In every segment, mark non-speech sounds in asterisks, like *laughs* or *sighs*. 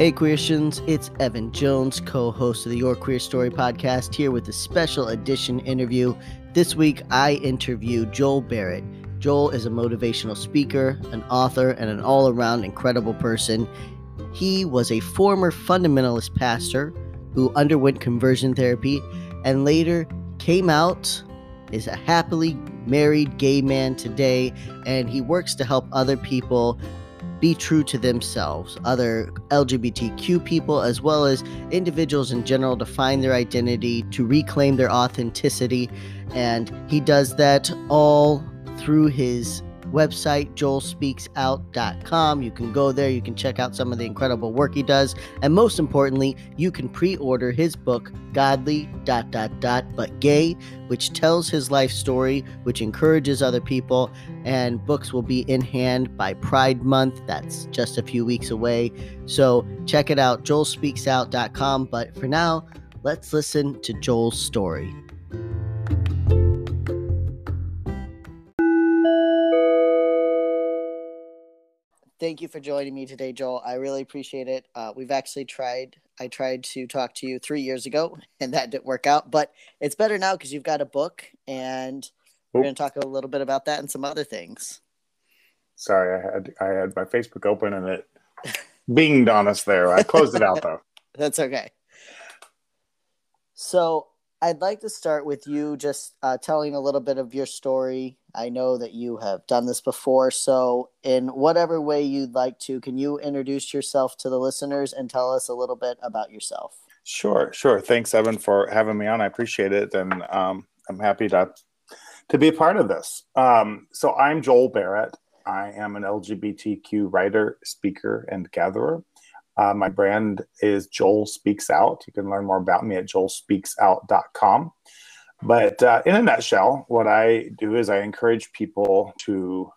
Hey, Christians, it's Evan Jones, co host of the Your Queer Story podcast, here with a special edition interview. This week, I interview Joel Barrett. Joel is a motivational speaker, an author, and an all around incredible person. He was a former fundamentalist pastor who underwent conversion therapy and later came out, is a happily married gay man today, and he works to help other people be true to themselves, other LGBTQ people, as well as individuals in general, to find their identity, to reclaim their authenticity. And he does that all through his website, joelspeaksout.com. You can go there, you can check out some of the incredible work he does, and most importantly, you can pre-order his book, Godly dot dot dot but gay, which tells his life story, which encourages other people, and books will be in hand by Pride Month. That's just a few weeks away. So check it out, joelspeaksout.com. But for now, let's listen to Joel's story. Thank you for joining me today, Joel. I really appreciate it. Uh, we've actually tried. I tried to talk to you three years ago, and that didn't work out. But it's better now because you've got a book, and we're going to talk a little bit about that and some other things. Sorry, I had I had my Facebook open and it binged on us there. I closed it out though. *laughs* That's okay. So I'd like to start with you just uh, telling a little bit of your story. I know that you have done this before. So, in whatever way you'd like to, can you introduce yourself to the listeners and tell us a little bit about yourself? Sure, sure. Thanks, Evan, for having me on. I appreciate it. And um, I'm happy to, to be a part of this. Um, so, I'm Joel Barrett. I am an LGBTQ writer, speaker, and gatherer. Uh, my brand is Joel Speaks Out. You can learn more about me at joelspeaksout.com. But uh, in a nutshell, what I do is I encourage people to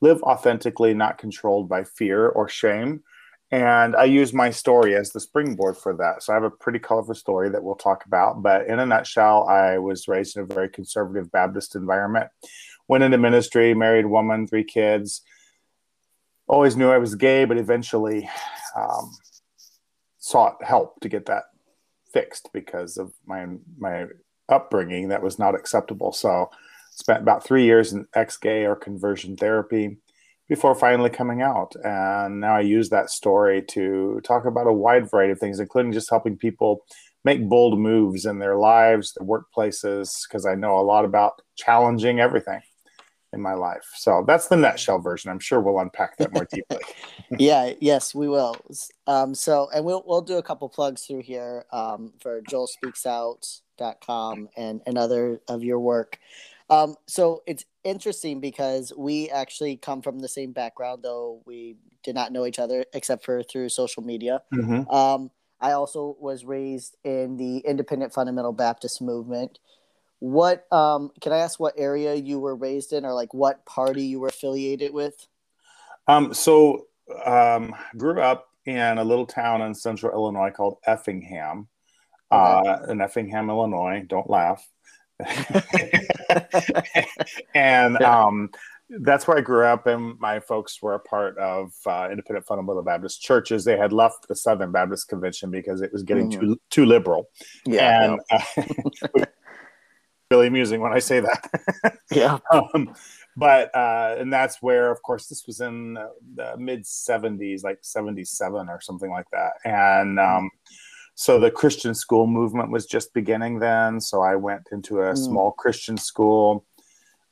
live authentically, not controlled by fear or shame. And I use my story as the springboard for that. So I have a pretty colorful story that we'll talk about. But in a nutshell, I was raised in a very conservative Baptist environment, went into ministry, married woman, three kids. Always knew I was gay, but eventually um, sought help to get that fixed because of my my upbringing that was not acceptable. So spent about three years in ex-gay or conversion therapy before finally coming out. And now I use that story to talk about a wide variety of things, including just helping people make bold moves in their lives, their workplaces, because I know a lot about challenging everything in my life. So that's the nutshell version. I'm sure we'll unpack that more deeply. *laughs* yeah, yes, we will. Um, so, and we'll we'll do a couple plugs through here um, for JoelSpeaksOut.com and and other of your work. Um, so it's interesting because we actually come from the same background, though we did not know each other except for through social media. Mm-hmm. Um, I also was raised in the independent fundamental Baptist movement what um can i ask what area you were raised in or like what party you were affiliated with um so um grew up in a little town in central illinois called effingham okay. uh in effingham illinois don't laugh *laughs* and um that's where I grew up, and my folks were a part of uh, independent fundamental Baptist churches. They had left the Southern Baptist Convention because it was getting mm-hmm. too too liberal. Yeah, and uh, *laughs* really amusing when I say that. *laughs* yeah. Um, but uh, and that's where, of course, this was in the mid '70s, like '77 or something like that, and. Um, so the Christian school movement was just beginning then. So I went into a mm. small Christian school.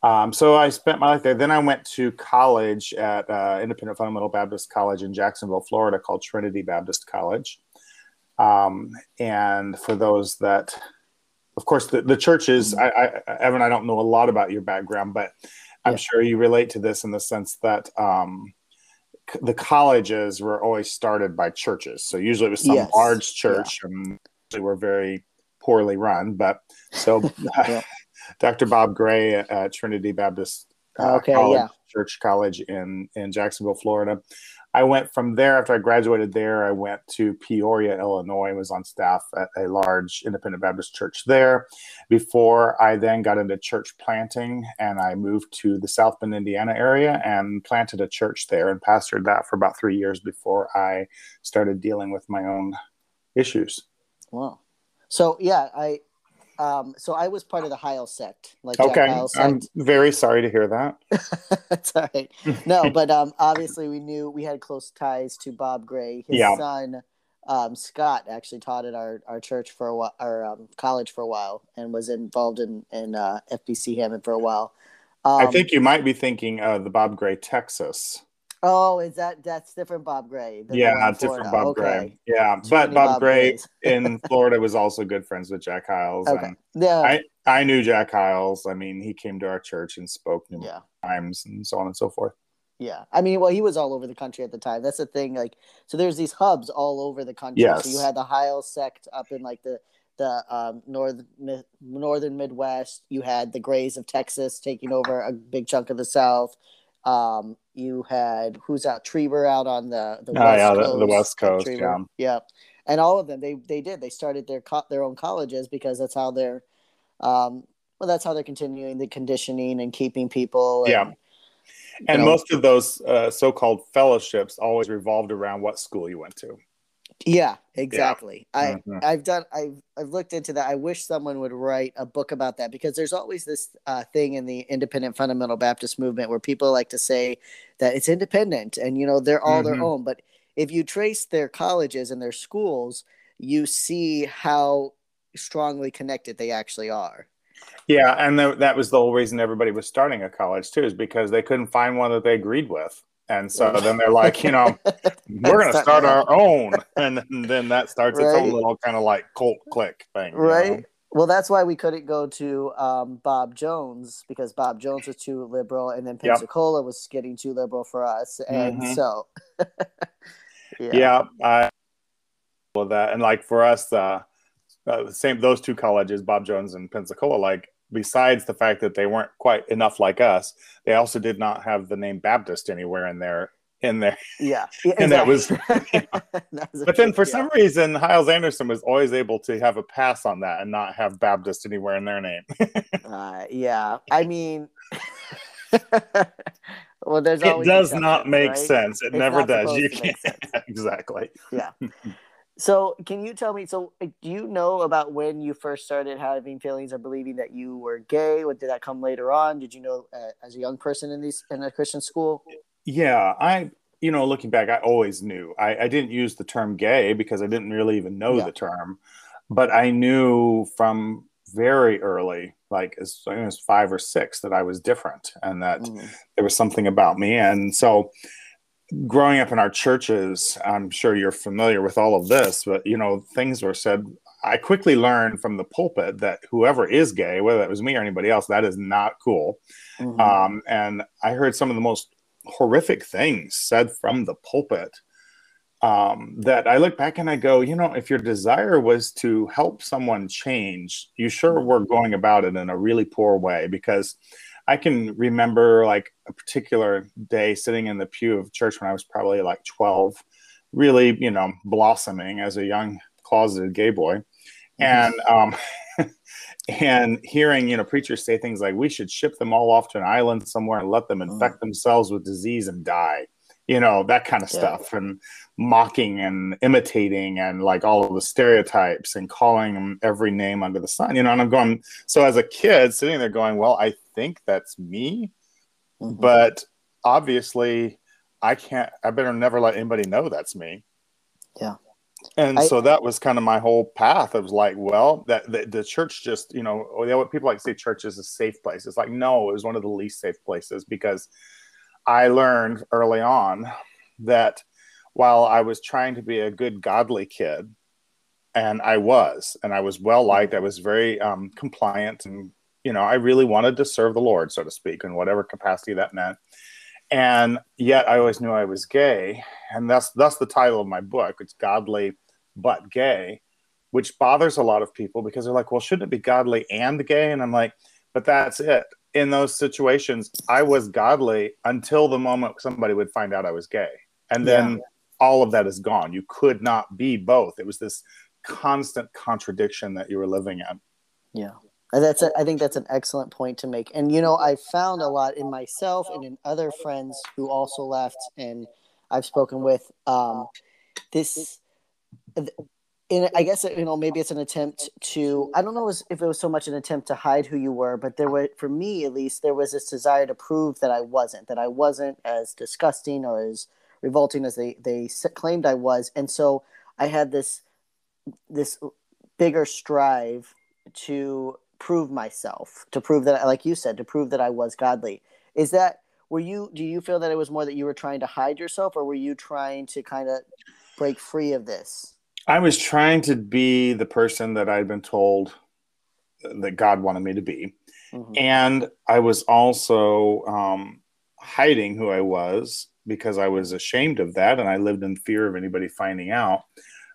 Um, so I spent my life there. Then I went to college at uh, Independent Fundamental Baptist College in Jacksonville, Florida, called Trinity Baptist College. Um, and for those that of course, the, the churches, mm-hmm. I, I, Evan, I don't know a lot about your background, but I'm yeah. sure you relate to this in the sense that um, c- the colleges were always started by churches. So usually it was some yes. large church yeah. and they were very poorly run. But so *laughs* yeah. *laughs* Dr. Bob Gray at Trinity Baptist uh, okay, College, Church College in, in Jacksonville, Florida. I went from there after I graduated there. I went to Peoria, Illinois. Was on staff at a large independent Baptist church there. Before I then got into church planting, and I moved to the South Bend, Indiana area, and planted a church there and pastored that for about three years before I started dealing with my own issues. Wow. So yeah, I um, so I was part of the Hyles sect. Like okay, sect. I'm very sorry to hear that. *laughs* That's all right. No, *laughs* but um, obviously we knew we had close ties to Bob Gray. His yeah. son um, Scott actually taught at our, our church for a while, our um, college for a while, and was involved in in uh, FBC Hammond for a while. I um, think you might be thinking of the Bob Gray, Texas. Oh, is that that's different Bob Gray? Yeah, different Bob okay. Gray. Yeah, but Bob, Bob Gray *laughs* in *laughs* Florida was also good friends with Jack Hyles. Okay. yeah, I I knew Jack Hyles. I mean, he came to our church and spoke numerous yeah. times and so on and so forth. Yeah, I mean, well, he was all over the country at the time. That's the thing. Like, so there's these hubs all over the country. Yes. So you had the Hyles sect up in like the the um, north mi- northern Midwest. You had the Grays of Texas taking over a big chunk of the South. Um, you had who's out Trieber out on the the oh, west yeah, coast, the, the, west coast. Yeah, yeah, and all of them they they did they started their co- their own colleges because that's how they're um, well that's how they're continuing the conditioning and keeping people. And, yeah. And know, most of those uh, so-called fellowships always revolved around what school you went to. Yeah, exactly. Yeah. I mm-hmm. I've done I've I've looked into that. I wish someone would write a book about that because there's always this uh, thing in the independent fundamental Baptist movement where people like to say that it's independent and you know they're all mm-hmm. their own. But if you trace their colleges and their schools, you see how strongly connected they actually are. Yeah, and th- that was the whole reason everybody was starting a college too, is because they couldn't find one that they agreed with. And so then they're like, you know, *laughs* we're going to start our own. And then that starts right? its own little kind of like cult click thing. Right. Know? Well, that's why we couldn't go to um, Bob Jones because Bob Jones was too liberal, and then Pensacola yep. was getting too liberal for us, and mm-hmm. so *laughs* yeah, yeah I well that, and like for us, uh, uh, same those two colleges, Bob Jones and Pensacola, like besides the fact that they weren't quite enough like us, they also did not have the name Baptist anywhere in their in there. Yeah, *laughs* and that was. You *laughs* know. *laughs* that was but then for some reason, Hyles Anderson was always able to have a pass on that and not have Baptist anywhere in their name. uh, yeah, I mean. well, there's it does not make right? sense. It it's never does. You can't exactly. Yeah. So, can you tell me? So, do you know about when you first started having feelings or believing that you were gay? Or did that come later on? Did you know uh, as a young person in these in a Christian school? Yeah, I you know looking back, I always knew. I, I didn't use the term gay because I didn't really even know yeah. the term, but I knew from very early, like as soon as five or six, that I was different and that mm-hmm. there was something about me, and so growing up in our churches, I'm sure you're familiar with all of this, but you know, things were said. I quickly learned from the pulpit that whoever is gay, whether it was me or anybody else, that is not cool. Mm-hmm. Um, and I heard some of the most horrific things said from the pulpit um, that I look back and I go, you know, if your desire was to help someone change, you sure were going about it in a really poor way because I can remember like a particular day sitting in the pew of church when I was probably like 12, really, you know, blossoming as a young closeted gay boy. And, um, *laughs* and hearing, you know, preachers say things like, we should ship them all off to an island somewhere and let them mm. infect themselves with disease and die you know that kind of yeah. stuff and mocking and imitating and like all of the stereotypes and calling them every name under the sun you know and i'm going so as a kid sitting there going well i think that's me mm-hmm. but obviously i can't i better never let anybody know that's me yeah and I, so that was kind of my whole path of like well that the, the church just you know what people like to say church is a safe place it's like no it was one of the least safe places because I learned early on that while I was trying to be a good, godly kid, and I was, and I was well liked, I was very um, compliant, and you know, I really wanted to serve the Lord, so to speak, in whatever capacity that meant. And yet, I always knew I was gay, and that's that's the title of my book. It's godly but gay, which bothers a lot of people because they're like, "Well, shouldn't it be godly and gay?" And I'm like, "But that's it in those situations, I was godly until the moment somebody would find out I was gay. and then yeah. all of that is gone. You could not be both. It was this constant contradiction that you were living in. Yeah. That's a, I think that's an excellent point to make. And you know, I found a lot in myself and in other friends who also left and I've spoken with um, this in I guess you know maybe it's an attempt to I don't know if it was so much an attempt to hide who you were, but there were for me at least there was this desire to prove that I wasn't that I wasn't as disgusting or as revolting as they they claimed I was, and so I had this this bigger strive to prove myself, to prove that like you said, to prove that I was godly. Is that were you do you feel that it was more that you were trying to hide yourself or were you trying to kind of break free of this? I was trying to be the person that I'd been told that God wanted me to be. Mm-hmm. And I was also um, hiding who I was because I was ashamed of that and I lived in fear of anybody finding out.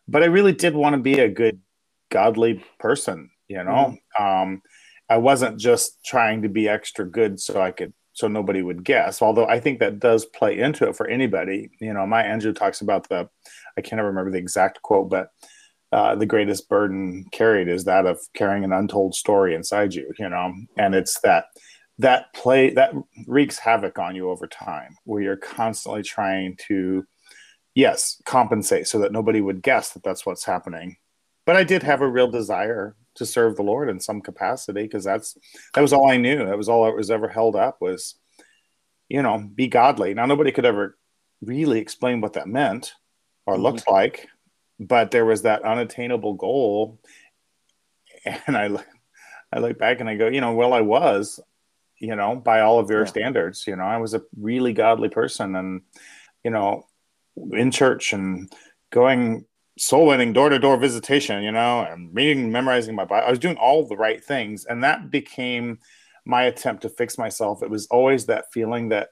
But I really did want to be a good, godly person, you know? Mm-hmm. Um, I wasn't just trying to be extra good so I could so nobody would guess. Although I think that does play into it for anybody. You know, Maya Angelou talks about the, I can't remember the exact quote, but uh, the greatest burden carried is that of carrying an untold story inside you. You know, and it's that that play that wreaks havoc on you over time, where you're constantly trying to, yes, compensate so that nobody would guess that that's what's happening. But I did have a real desire to serve the Lord in some capacity because that's that was all I knew. That was all that was ever held up was, you know, be godly. Now nobody could ever really explain what that meant or mm-hmm. looked like, but there was that unattainable goal. And I I look back and I go, you know, well I was, you know, by all of your yeah. standards, you know, I was a really godly person and you know, in church and going soul winning, door to door visitation, you know, and reading, memorizing my Bible. I was doing all the right things. And that became my attempt to fix myself. It was always that feeling that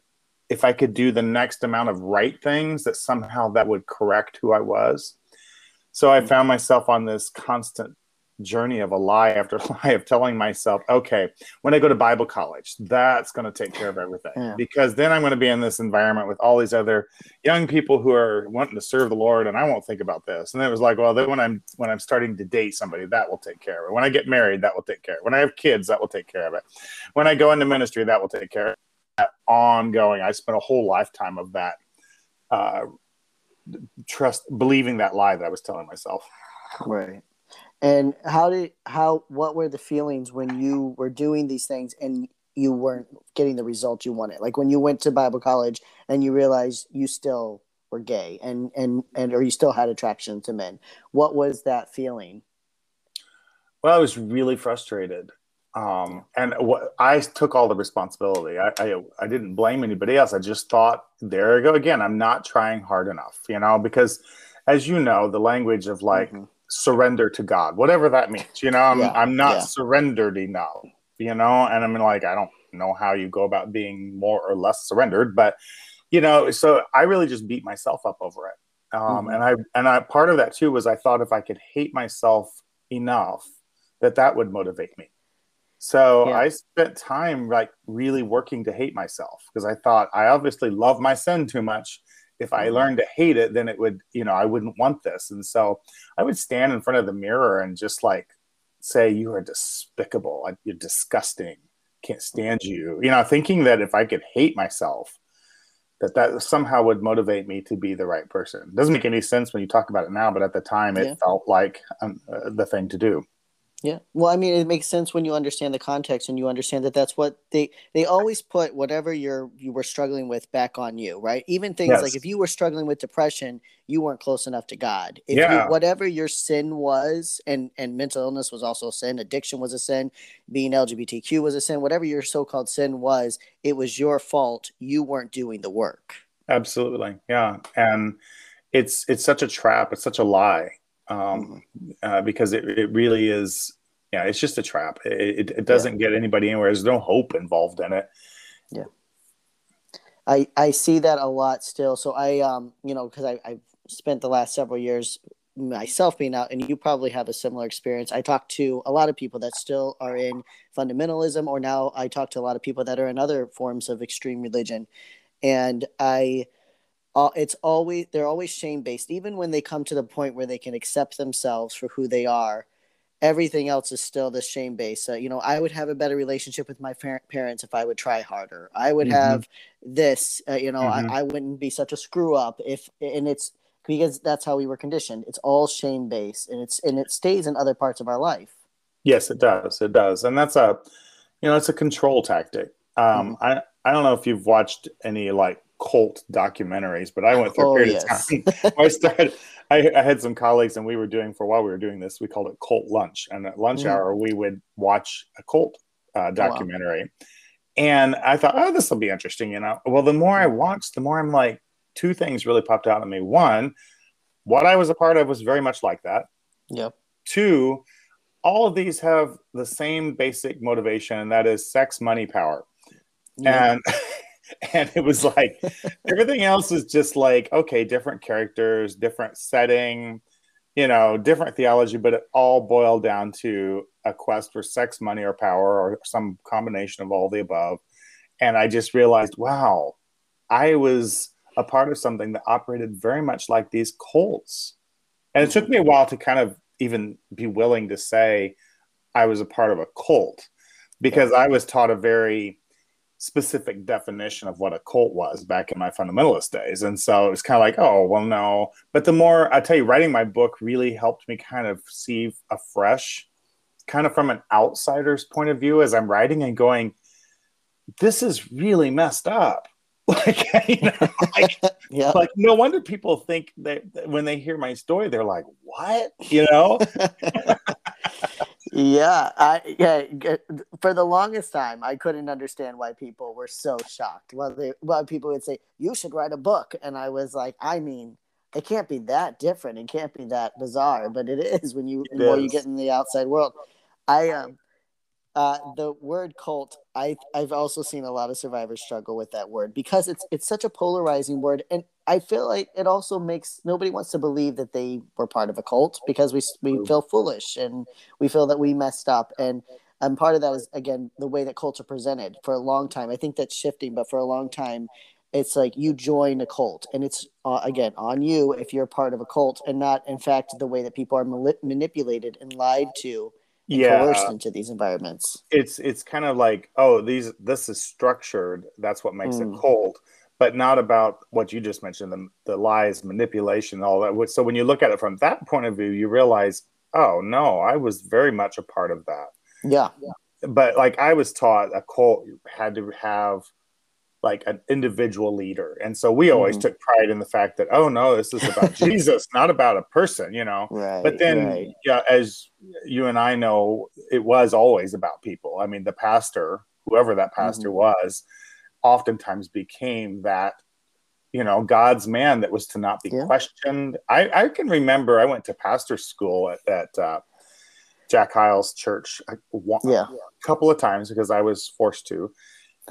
if I could do the next amount of right things, that somehow that would correct who I was. So I mm. found myself on this constant journey of a lie after *laughs* lie of telling myself, okay, when I go to Bible college, that's going to take care of everything. Yeah. Because then I'm going to be in this environment with all these other young people who are wanting to serve the Lord, and I won't think about this. And it was like, well, then when I'm when I'm starting to date somebody, that will take care of it. When I get married, that will take care of it. When I have kids, that will take care of it. When I go into ministry, that will take care of it. ongoing. I spent a whole lifetime of that. Uh, trust believing that lie that I was telling myself. Right. And how did how what were the feelings when you were doing these things and you weren't getting the results you wanted? Like when you went to Bible college and you realized you still were gay and and and or you still had attraction to men. What was that feeling? Well, I was really frustrated. Um, and what I took all the responsibility. I, I, I didn't blame anybody else. I just thought, there I go again. I'm not trying hard enough, you know, because as you know, the language of like mm-hmm surrender to God, whatever that means. You know, I'm, yeah, I'm not yeah. surrendered enough, you know, and I mean, like, I don't know how you go about being more or less surrendered, but, you know, so I really just beat myself up over it. Um, mm-hmm. And I, and I, part of that too was I thought if I could hate myself enough, that that would motivate me. So yeah. I spent time like really working to hate myself because I thought I obviously love my sin too much if I learned to hate it, then it would, you know, I wouldn't want this. And so I would stand in front of the mirror and just like say, You are despicable. You're disgusting. Can't stand you. You know, thinking that if I could hate myself, that that somehow would motivate me to be the right person. It doesn't make any sense when you talk about it now, but at the time it yeah. felt like um, uh, the thing to do. Yeah. Well, I mean, it makes sense when you understand the context and you understand that that's what they they always put whatever you're you were struggling with back on you, right? Even things yes. like if you were struggling with depression, you weren't close enough to God. If yeah. You, whatever your sin was, and and mental illness was also a sin, addiction was a sin, being LGBTQ was a sin, whatever your so-called sin was, it was your fault. You weren't doing the work. Absolutely. Yeah. And it's it's such a trap. It's such a lie um, mm-hmm. uh, because it, it really is. Yeah, it's just a trap. It, it, it doesn't yeah. get anybody anywhere. There's no hope involved in it. Yeah, I I see that a lot still. So I um you know because I I've spent the last several years myself being out and you probably have a similar experience i talk to a lot of people that still are in fundamentalism or now i talk to a lot of people that are in other forms of extreme religion and i uh, it's always they're always shame based even when they come to the point where they can accept themselves for who they are everything else is still the shame based uh, you know i would have a better relationship with my par- parents if i would try harder. I would mm-hmm. have this uh, you know mm-hmm. I, I wouldn't be such a screw up if and it's because that's how we were conditioned. It's all shame based and it's and it stays in other parts of our life. Yes it does. It does. And that's a you know it's a control tactic. Um mm-hmm. i i don't know if you've watched any like cult documentaries, but I went through a oh, period yes. of time. *laughs* I started. I, I, had some colleagues, and we were doing for a while we were doing this. We called it cult lunch, and at lunch mm. hour we would watch a cult uh, documentary. Wow. And I thought, oh, this will be interesting, you know. Well, the more I watched, the more I'm like, two things really popped out at me. One, what I was a part of was very much like that. Yep. Two, all of these have the same basic motivation, and that is sex, money, power. Yeah. And *laughs* *laughs* and it was like everything else is just like okay different characters different setting you know different theology but it all boiled down to a quest for sex money or power or some combination of all the above. And i just realized wow i was a part of something that operated very much like these cults. And it took me a while to kind of even be willing to say i was a part of a cult because i was taught a very specific definition of what a cult was back in my fundamentalist days. And so it was kind of like, oh, well, no. But the more I tell you, writing my book really helped me kind of see afresh, kind of from an outsider's point of view as I'm writing and going, this is really messed up. *laughs* Like, you know, like, *laughs* yeah. like no wonder people think that, that when they hear my story, they're like, what? You know? *laughs* yeah, I yeah. For the longest time, I couldn't understand why people were so shocked. Well, they, well, people would say you should write a book, and I was like, I mean, it can't be that different. It can't be that bizarre, but it is when you the more you get in the outside world. I um, uh, the word cult. I I've also seen a lot of survivors struggle with that word because it's it's such a polarizing word, and I feel like it also makes nobody wants to believe that they were part of a cult because we we feel foolish and we feel that we messed up and and part of that is again the way that cults are presented for a long time. I think that's shifting, but for a long time, it's like you join a cult and it's uh, again on you if you're part of a cult and not in fact the way that people are manipulated and lied to and yeah. coerced into these environments. It's it's kind of like oh these this is structured. That's what makes mm. it cult but not about what you just mentioned the, the lies manipulation all that so when you look at it from that point of view you realize oh no i was very much a part of that yeah, but like i was taught a cult had to have like an individual leader and so we always mm-hmm. took pride in the fact that oh no this is about *laughs* jesus not about a person you know right, but then right. yeah as you and i know it was always about people i mean the pastor whoever that pastor mm-hmm. was oftentimes became that you know god's man that was to not be yeah. questioned I, I can remember i went to pastor school at, at uh, jack hyles church a, yeah. a couple of times because i was forced to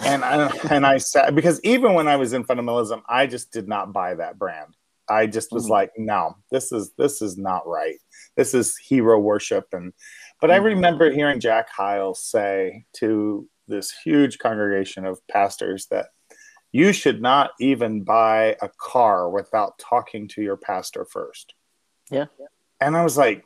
and I, and I sat because even when I was in fundamentalism, I just did not buy that brand. I just was mm. like, no, this is this is not right. This is hero worship, and but mm. I remember hearing Jack Hyles say to this huge congregation of pastors that you should not even buy a car without talking to your pastor first. Yeah. And I was like,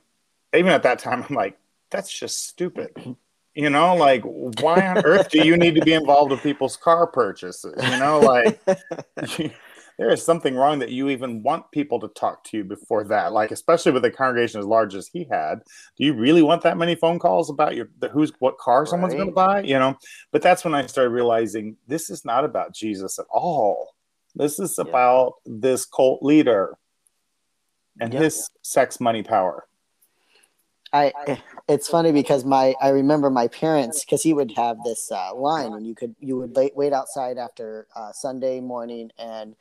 even at that time, I'm like, that's just stupid. You know, like, why on earth do you need to be involved with people's car purchases? You know, like, *laughs* there is something wrong that you even want people to talk to you before that. Like, especially with a congregation as large as he had, do you really want that many phone calls about your the, who's what car someone's going to buy? You know, but that's when I started realizing this is not about Jesus at all. This is yeah. about this cult leader and yeah. his sex, money, power. I it's funny because my I remember my parents because he would have this uh, line and you could you would wait, wait outside after uh, Sunday morning and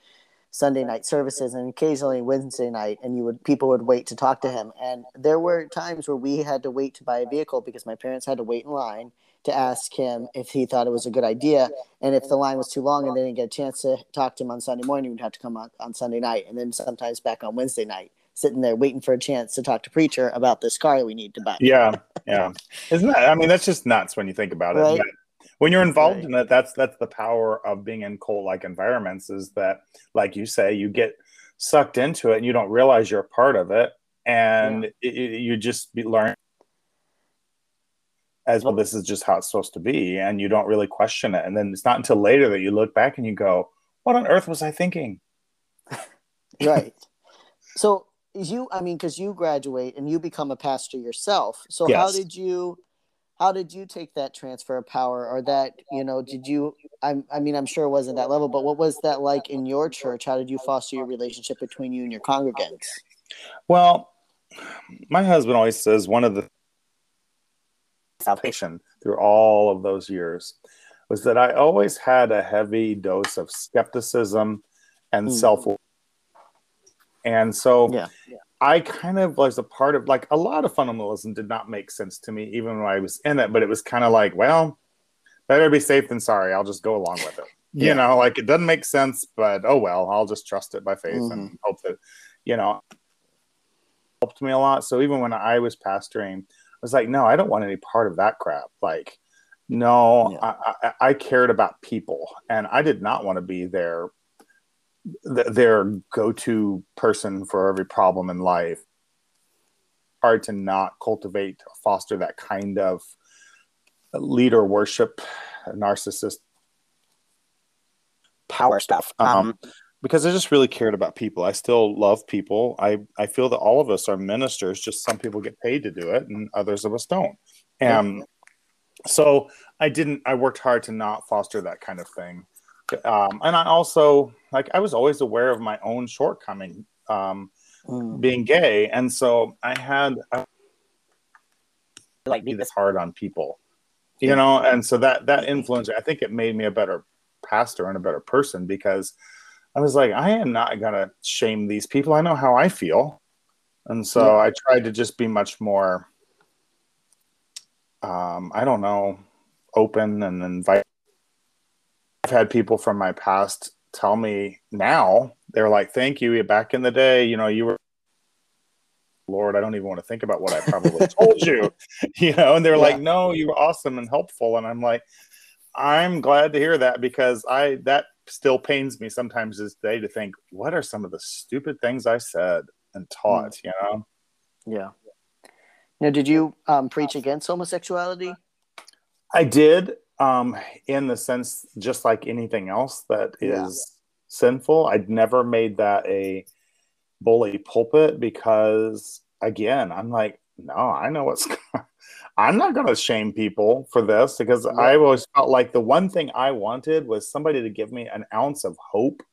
Sunday night services and occasionally Wednesday night, and you would people would wait to talk to him. And there were times where we had to wait to buy a vehicle because my parents had to wait in line to ask him if he thought it was a good idea. And if the line was too long and they didn't get a chance to talk to him on Sunday morning, we'd have to come on, on Sunday night and then sometimes back on Wednesday night, sitting there waiting for a chance to talk to preacher about this car we need to buy. Yeah, yeah. Isn't that? I mean, that's just nuts when you think about it. Right? When you're involved right. in it, that's that's the power of being in cult like environments. Is that, like you say, you get sucked into it and you don't realize you're a part of it, and yeah. it, it, you just be learn as well. This is just how it's supposed to be, and you don't really question it. And then it's not until later that you look back and you go, "What on earth was I thinking?" *laughs* right. So you, I mean, because you graduate and you become a pastor yourself. So yes. how did you? How did you take that transfer of power, or that you know? Did you? I, I mean, I'm sure it wasn't that level, but what was that like in your church? How did you foster your relationship between you and your congregants? Well, my husband always says one of the salvation through all of those years was that I always had a heavy dose of skepticism and mm. self and so yeah. I kind of was a part of like a lot of fundamentalism did not make sense to me even when I was in it, but it was kind of like, well, better be safe than sorry. I'll just go along with it. yeah. You know, like it doesn't make sense, but oh well, I'll just trust it by faith mm-hmm. and hope that, you know, helped me a lot. So even when I was pastoring, I was like, no, I don't want any part of that crap. Like, no, yeah. I, I, I cared about people and I did not want to be their their go-to person for every problem in life hard to not cultivate foster that kind of leader worship narcissist power stuff. Um, um, because i just really cared about people. I still love people. I i feel that all of us are ministers just some people get paid to do it and others of us don't. And yeah. so i didn't i worked hard to not foster that kind of thing um, and I also like I was always aware of my own shortcoming, um, mm. being gay, and so I had I, like be this hard on people, you know, and so that that influence I think it made me a better pastor and a better person because I was like I am not gonna shame these people. I know how I feel, and so yeah. I tried to just be much more. Um, I don't know, open and invite had people from my past tell me now they're like, "Thank you." Back in the day, you know, you were Lord, I don't even want to think about what I probably *laughs* told you, *laughs* you know. And they're yeah. like, "No, you were awesome and helpful," and I'm like, "I'm glad to hear that because I that still pains me sometimes this day to think, what are some of the stupid things I said and taught?" Mm. You know? Yeah. Now, did you um, preach against homosexuality? I did um, in the sense just like anything else that is yeah. sinful. I'd never made that a bully pulpit because again, I'm like, no, I know what's *laughs* I'm not going to shame people for this because yeah. I always felt like the one thing I wanted was somebody to give me an ounce of hope,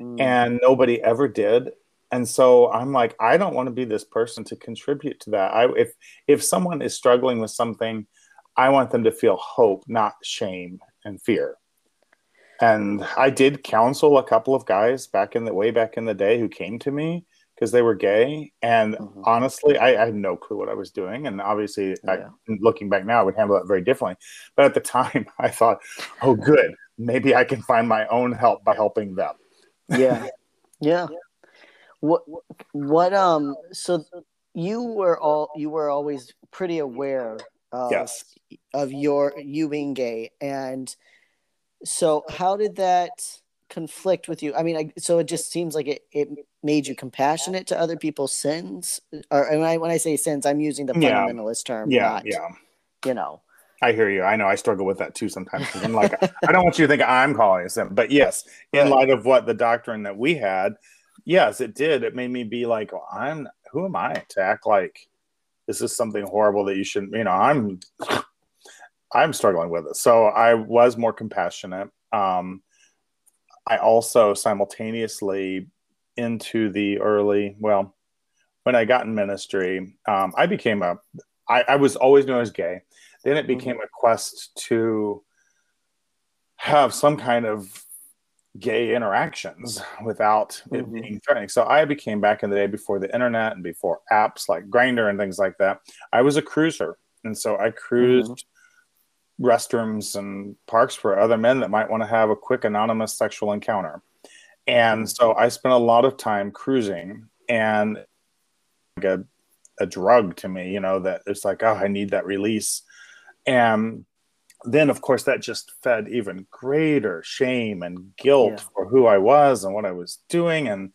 mm. and nobody ever did. And so I'm like, I don't want to be this person to contribute to that. I if if someone is struggling with something I want them to feel hope, not shame and fear. And I did counsel a couple of guys back in the way back in the day who came to me because they were gay. And mm-hmm. honestly, I, I, had no clue what I was doing. And obviously, yeah. I, looking back now, I would handle that very differently. But at the time, *laughs* I thought, oh, good, maybe I can find my own help by helping them. Yeah, *laughs* yeah. What what um? So you were all you were always pretty aware of, yes. of your you being gay and so how did that conflict with you i mean I, so it just seems like it, it made you compassionate to other people's sins or when I, when I say sins i'm using the fundamentalist yeah. term yeah not, yeah you know I hear you. I know I struggle with that too sometimes. I'm like, I don't want you to think I'm calling a sin, but yes, in right. light of what the doctrine that we had, yes, it did. It made me be like, well, I'm who am I to act like this is something horrible that you shouldn't you know i'm i'm struggling with it. So i was more compassionate. Um i also simultaneously into the early well when i got in ministry um, i became a I, I was always known as gay. Then it became mm-hmm. a quest to have some kind of gay interactions without it mm-hmm. being threatening. So I became back in the day before the internet and before apps like Grindr and things like that. I was a cruiser, and so I cruised mm-hmm. restrooms and parks for other men that might want to have a quick anonymous sexual encounter. And mm-hmm. so I spent a lot of time cruising and like a, a drug to me, you know, that it's like, oh, I need that release. And then of course that just fed even greater shame and guilt Yeah. for who I was and what I was doing, and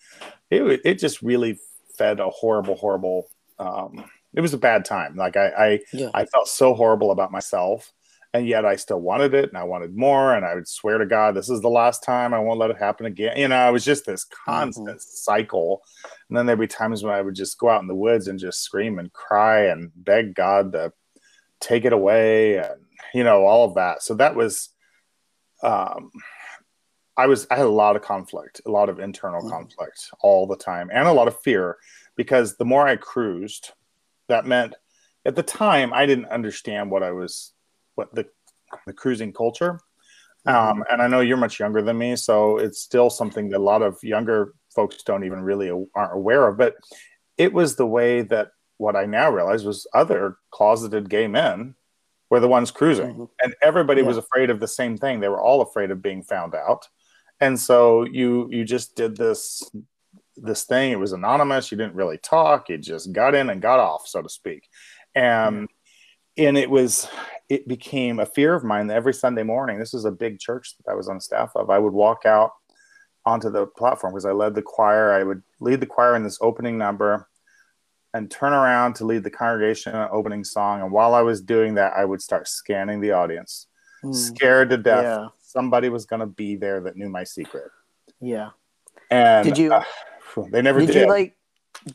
it it just really fed a horrible, horrible. Um, it was a bad time. Like I, I Yeah. I felt so horrible about myself, and yet I still wanted it, and I wanted more, and I would swear to God, this is the last time. I won't let it happen again. You know, it was just this constant cycle. And then there'd be times when I would just go out in the woods and just scream and cry and beg God to take it away, and you know, all of that. So that was, um, I was, I had a lot of conflict, a lot of internal Mhm. conflict all the time, and a lot of fear because the more I cruised, that meant at the time I didn't understand what I was, what the the cruising culture. Um, and I know you're much younger than me, so it's still something that a lot of younger folks don't even really aren't aware of. But it was the way that what I now realize was other closeted gay men were the ones cruising, Mhm. and everybody Yeah. was afraid of the same thing. They were all afraid of being found out, and so you you just did this this thing. It was anonymous. You didn't really talk. You just got in and got off, so to speak. And and it was it became a fear of mine that every Sunday morning. This is a big church that I was on staff of. I would walk out onto the platform because I led the choir. I would lead the choir in this opening number and turn around to lead the congregation in an opening song. And while I was doing that, I would start scanning the audience, Mm. scared to death. Yeah. Somebody was going to be there that knew my secret. Yeah. And Did you- uh, they never Did did. you like?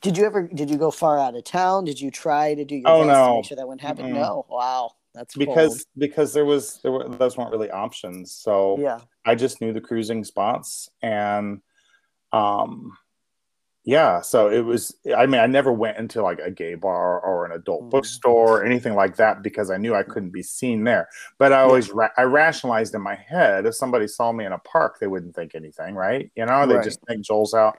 Did you ever? Did you go far out of town? Did you try to do your Oh, best to make sure that wouldn't happen? Mm-mm. No. Wow. That's because bold. because there was there were those weren't really options. So Yeah. I just knew the cruising spots and um yeah, so it was I mean I never went into like a gay bar or an adult Mhm. bookstore or anything like that because I knew I couldn't be seen there. But I always ra- I rationalized in my head if somebody saw me in a park they wouldn't think anything, right? You know, they Right. just think Joel's out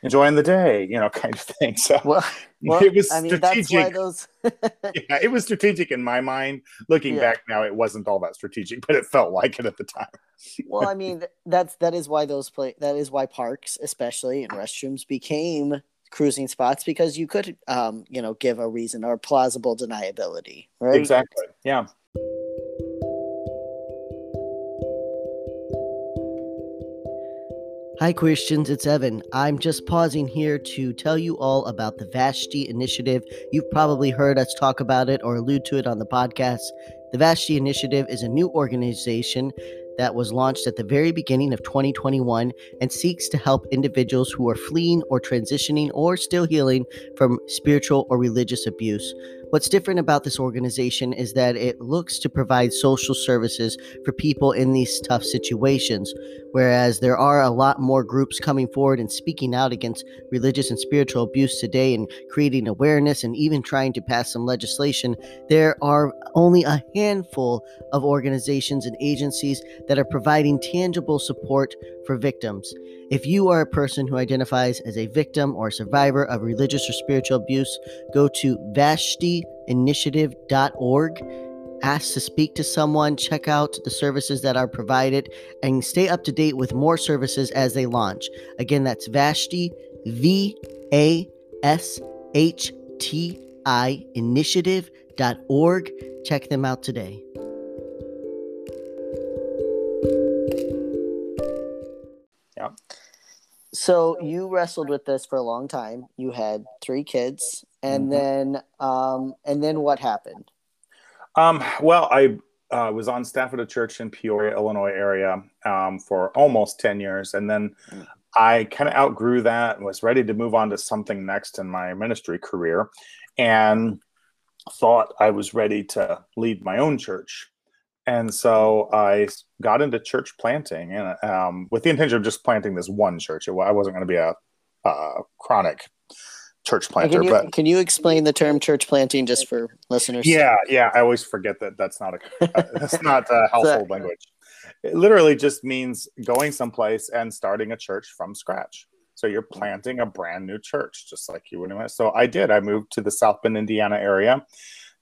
*laughs* enjoying the day, you know, kind of thing. So Well, *laughs* well it was I mean, that's why strategic. those. *laughs* yeah, it was strategic in my mind. Looking Yeah. back now, it wasn't all that strategic, but it felt like it at the time. well, I mean, that's that is why those play. That is why parks, especially and restrooms, became cruising spots because you could, um, you know, give a reason or plausible deniability, right? Exactly. Yeah. Hi, Christians, it's Evan. I'm just pausing here to tell you all about the Vashti Initiative. You've probably heard us talk about it or allude to it on the podcast. The Vashti Initiative is a new organization that was launched at the very beginning of 2021 and seeks to help individuals who are fleeing or transitioning or still healing from spiritual or religious abuse. What's different about this organization is that it looks to provide social services for people in these tough situations whereas there are a lot more groups coming forward and speaking out against religious and spiritual abuse today and creating awareness and even trying to pass some legislation, there are only a handful of organizations and agencies that are providing tangible support for victims. If you are a person who identifies as a victim or survivor of religious or spiritual abuse, go to vashtiinitiative.org ask to speak to someone, check out the services that are provided, and stay up to date with more services as they launch. Again, that's Vashti, V A S H T I initiative.org. Check them out today. Yeah. So you wrestled with this for a long time. You had three kids, and Mhm. then, um, and then what happened? Um, well, I uh, was on staff at a church in Peoria, Illinois area um, for almost 10 years. And then Mm. I kind of outgrew that and was ready to move on to something next in my ministry career and thought I was ready to lead my own church. And so I got into church planting and um, with the intention of just planting this one church. It, I wasn't going to be a, a chronic church planter, Can you, but can you explain the term church planting just for listeners? yeah, yeah. I always forget that that's not a *laughs* uh, that's not a *laughs* household language. It literally just means going someplace and starting a church from scratch. So you're planting a brand new church, just like you would. So I did. I moved to the South Bend, Indiana area.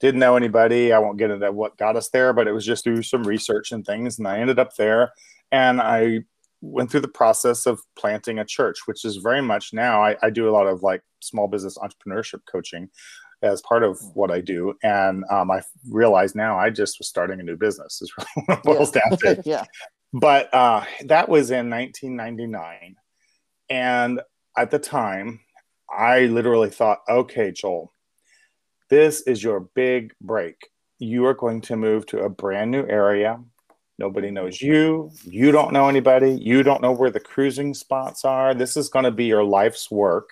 Didn't know anybody. I won't get into what got us there, but it was just through some research and things. And I ended up there, and I went through the process of planting a church, which is very much now. I, I do a lot of like small business entrepreneurship coaching as part of what I do. And um, I realize now I just was starting a new business, is *laughs* really what it boils yeah. down to. *laughs* yeah. But uh, that was in 1999. And at the time, I literally thought, okay, Joel, this is your big break. You are going to move to a brand new area. Nobody knows you. You don't know anybody. You don't know where the cruising spots are. This is going to be your life's work.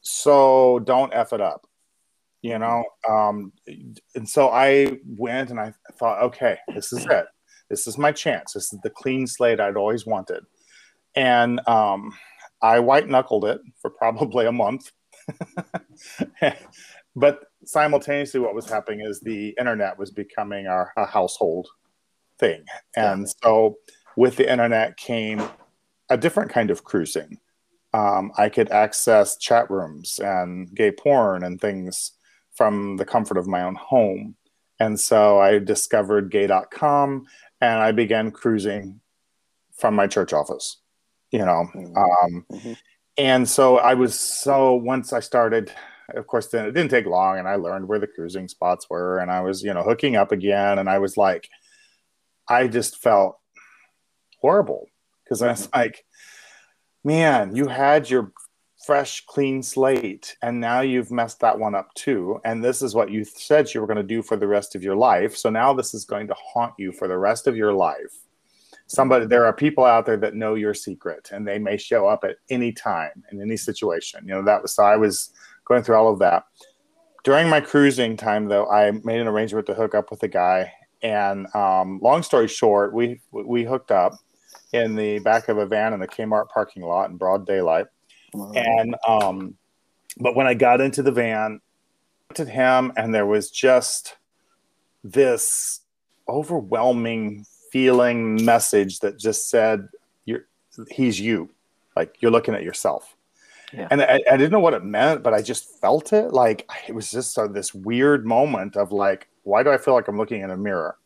So don't F it up, you know? Um, and so I went and I thought, okay, this is it. This is my chance. This is the clean slate I'd always wanted. And um, I white knuckled it for probably a month. *laughs* but simultaneously, what was happening is the internet was becoming our, a household thing. And yeah. so with the internet came a different kind of cruising. Um, I could access chat rooms and gay porn and things from the comfort of my own home. And so I discovered gay.com and I began cruising from my church office, you know. Mm-hmm. Um, mm-hmm. And so I was so, once I started, of course, then it didn't take long and I learned where the cruising spots were and I was, you know, hooking up again. And I was like, I just felt horrible because I was like, man, you had your fresh, clean slate, and now you've messed that one up too. And this is what you said you were going to do for the rest of your life. So now this is going to haunt you for the rest of your life. Somebody, there are people out there that know your secret, and they may show up at any time in any situation. You know that was so. I was going through all of that during my cruising time, though. I made an arrangement to hook up with a guy, and um, long story short, we we hooked up in the back of a van in the Kmart parking lot in broad daylight and um, but when I got into the van, looked at him, and there was just this overwhelming feeling message that just said, "You're he's you." Like you're looking at yourself. Yeah. And I, I, didn't know what it meant, but I just felt it. Like it was just uh, this weird moment of like, why do I feel like I'm looking in a mirror?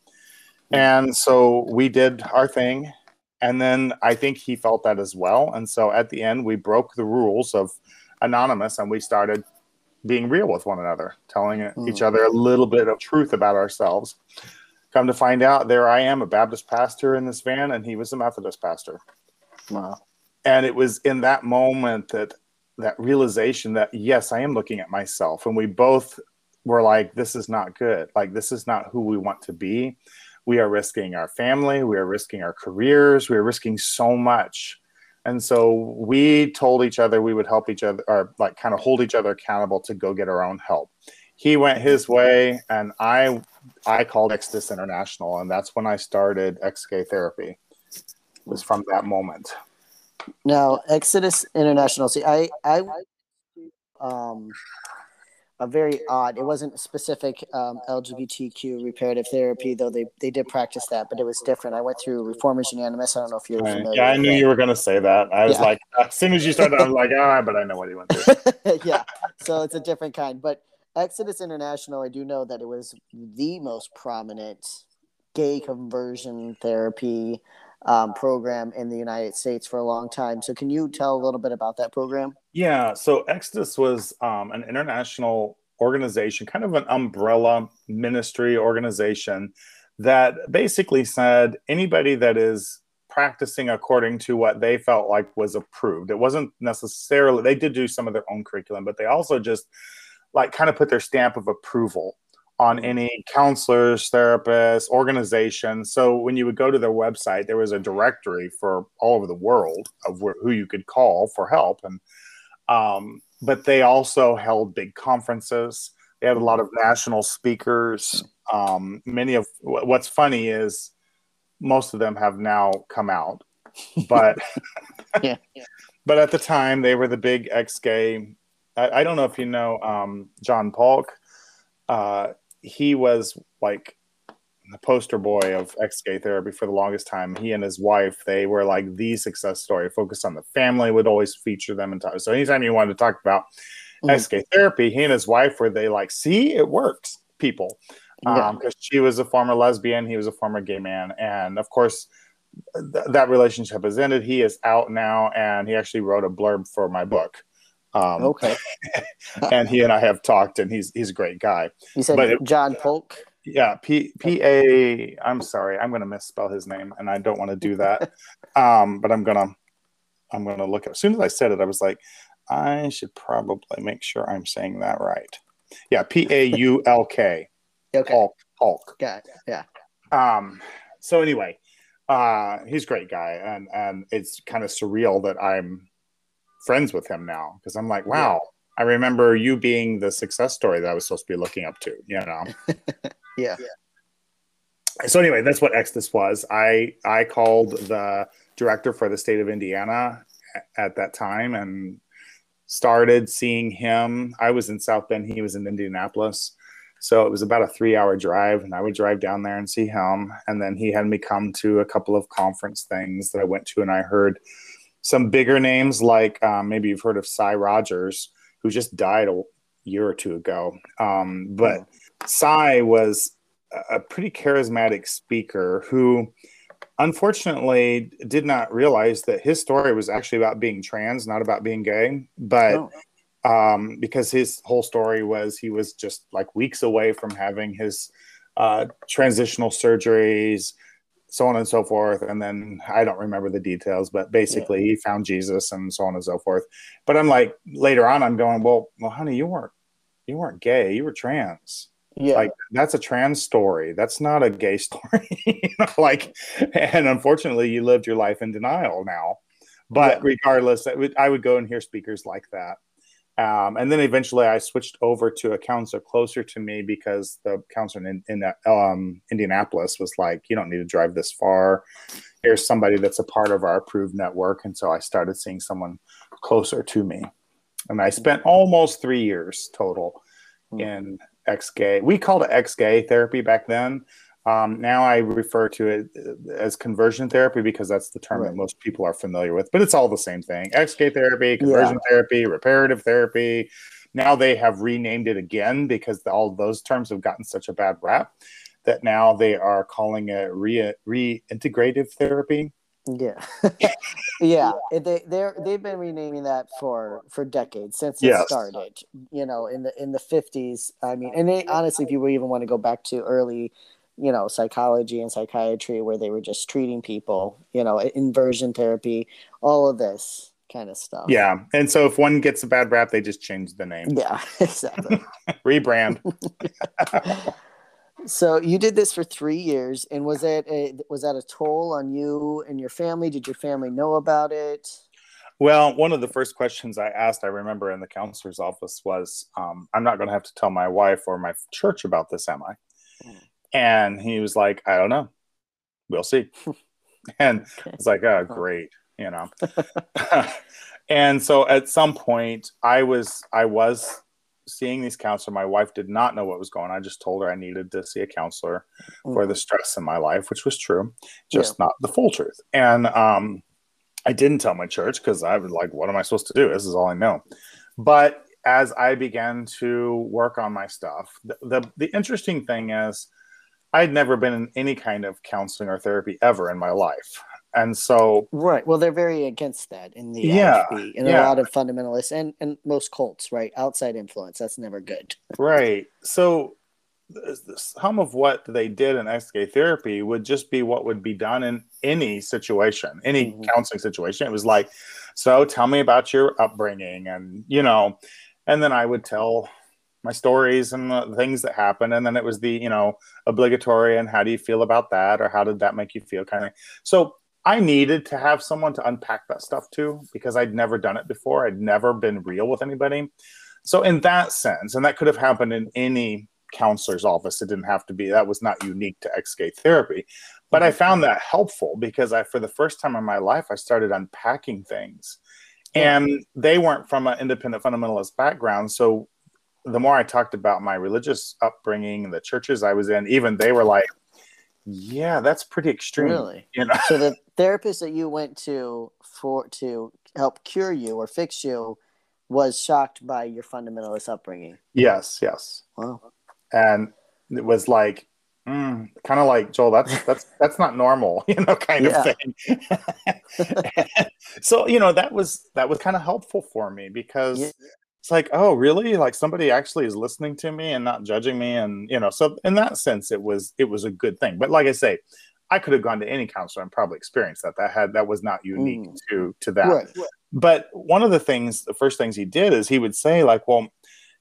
And so we did our thing, and then I think he felt that as well. And so at the end, we broke the rules of anonymous and we started being real with one another, telling mm. each other a little bit of truth about ourselves. Come to find out, there I am, a Baptist pastor in this van, and he was a Methodist pastor. Wow. And it was in that moment that that realization that yes, I am looking at myself, and we both were like, "This is not good. Like this is not who we want to be." we are risking our family, we are risking our careers, we are risking so much. And so we told each other we would help each other or like kind of hold each other accountable to go get our own help. He went his way and I I called Exodus International and that's when I started ex-gay therapy. It was from that moment. Now, Exodus International. See, I I um a very odd. It wasn't specific um, LGBTQ reparative therapy, though they, they did practice that, but it was different. I went through Reformers Unanimous. I don't know if you're familiar. Yeah, I knew that. you were going to say that. I was yeah. like, as soon as you started, I was like, ah, but I know what he went through. *laughs* yeah, so it's a different kind. But Exodus International, I do know that it was the most prominent gay conversion therapy um, program in the United States for a long time. So, can you tell a little bit about that program? Yeah. So, Exodus was um, an international organization, kind of an umbrella ministry organization that basically said anybody that is practicing according to what they felt like was approved. It wasn't necessarily, they did do some of their own curriculum, but they also just like kind of put their stamp of approval on mm-hmm. any counselors, therapists, organizations. So when you would go to their website, there was a directory for all over the world of wh- who you could call for help. And um, but they also held big conferences. They had a lot of national speakers. Um, many of what's funny is most of them have now come out, but *laughs* *laughs* yeah. but at the time they were the big ex-gay. I, I don't know if you know um, John Paulk. Uh, he was like the poster boy of ex-gay therapy for the longest time. He and his wife, they were like the success story, Focus on the Family, would always feature them and talk. So anytime you wanted to talk about mm-hmm. ex-gay therapy, he and his wife were they like, see, it works, people. Because um, she was a former lesbian, he was a former gay man, and of course, th- that relationship has ended. He is out now, and he actually wrote a blurb for my book Um, Okay. *laughs* and he and I have talked, and he's he's a great guy. You said But it- John Paulk. Yeah, P P A. I'm sorry, I'm going to misspell his name, and I don't want to do that. *laughs* um, but I'm gonna I'm gonna look at. As soon as I said it, I was like, I should probably make sure I'm saying that right. Yeah, P A U L K. *laughs* Okay. Paulk. Paulk. Got it. Yeah. Um, so anyway, uh, he's a great guy, and and it's kind of surreal that I'm friends with him now because I'm like, wow, I remember you being the success story that I was supposed to be looking up to, you know. *laughs* Yeah. So anyway, that's what Exodus was. I I called the director for the state of Indiana at that time and started seeing him. I was in South Bend, he was in Indianapolis. So it was about a three hour drive, and I would drive down there and see him. And then he had me come to a couple of conference things that I went to, and I heard some bigger names like um, maybe you've heard of Sy Rogers, who just died a year or two ago. Um, but Sy was a- pretty charismatic speaker who unfortunately did not realize that his story was actually about being trans, not about being gay. But Oh. um, because his whole story was he was just like weeks away from having his uh, transitional surgeries, so on and so forth. And then I don't remember the details, but basically he found Jesus and so on and so forth. But I'm like later on, I'm going, well, well, honey, you weren't you weren't gay, you were trans Yeah. like that's a trans story that's not a gay *laughs* story you *laughs* know, like and unfortunately you lived your life in denial now but Yeah. regardless I would, I would go and hear speakers like that um, and then eventually i switched over to a counselor closer to me because the counselor in, in um, indianapolis was like you don't need to drive this far here's somebody that's a part of our approved network and so i started seeing someone closer to me and i spent almost three years total Hmm. in ex gay. We called it ex gay therapy back then. Um, now I refer to it as conversion therapy because that's the term Right. that most people are familiar with, but it's all the same thing ex gay therapy, conversion therapy, reparative therapy. Now they have renamed it again because all those terms have gotten such a bad rap that now they are calling it re- reintegrative therapy. Yeah, *laughs* yeah. it- They they're they've been renaming that for for decades since it Yes. started. You know, in the in the fifties. I mean, and they, honestly, if you even want to go back to early, you know, psychology and psychiatry, where they were just treating people, you know, inversion therapy, all of this kind of stuff. Yeah. And so if one gets a bad rap, they just change the name, Yeah, *laughs* exactly. *laughs* rebrand. *laughs* so you did this for three years, and was that a, was that a toll on you and your family? Did your family know about it? Well, one of the first questions I asked, I remember in the counselor's office, was um, I'm not going to have to tell my wife or my church about this, am I? Mm. And he was like, I don't know. We'll see. *laughs* and Okay. it's like, oh, great, you know. *laughs* *laughs* and so at some point, I was, I was seeing these counselor. My wife did not know what was going on. I just told her I needed to see a counselor for the stress in my life, which was true, just not the full truth. And um, I didn't tell my church because I was like, what am I supposed to do? This is all I know. But as I began to work on my stuff, the, the, the interesting thing is, I'd never been in any kind of counseling or therapy ever in my life. And so, Right. Well, they're very against that in the Yeah, IFB and yeah. a lot of fundamentalists and, and most cults, right? Outside influence. That's never good. right. So, some of what they did in ex-gay therapy would just be what would be done in any situation, any Mhm. counseling situation. It was like, so tell me about your upbringing, and you know, and then I would tell my stories and the things that happened, and then it was the you know obligatory and how do you feel about that, or how did that make you feel, kind of. So I needed to have someone to unpack that stuff to because I'd never done it before. I'd never been real with anybody. So in that sense, and that could have happened in any counselor's office. It didn't have to be that was not unique to ex-gay therapy. But I found that helpful because I for the first time in my life I started unpacking things. And they weren't from an independent fundamentalist background. So the more I talked about my religious upbringing, and the churches I was in, even they were like, Yeah, that's pretty extreme. Really? You know? So the therapist that you went to for to help cure you or fix you was shocked by your fundamentalist upbringing. Yes, yes. Wow. and it was like mm, kind of like Joel, that's that's that's not normal, *laughs* you know, kind yeah. of thing. *laughs* so you know that was that was kind of helpful for me because yeah. It's like, oh, really? Like somebody actually is listening to me and not judging me, and you know, so in that sense, it was it was a good thing. But like I say, I could have gone to any counselor and probably experienced that. That had that was not unique mm. to to that. Right. But one of the things, the first things he did is he would say, like, well,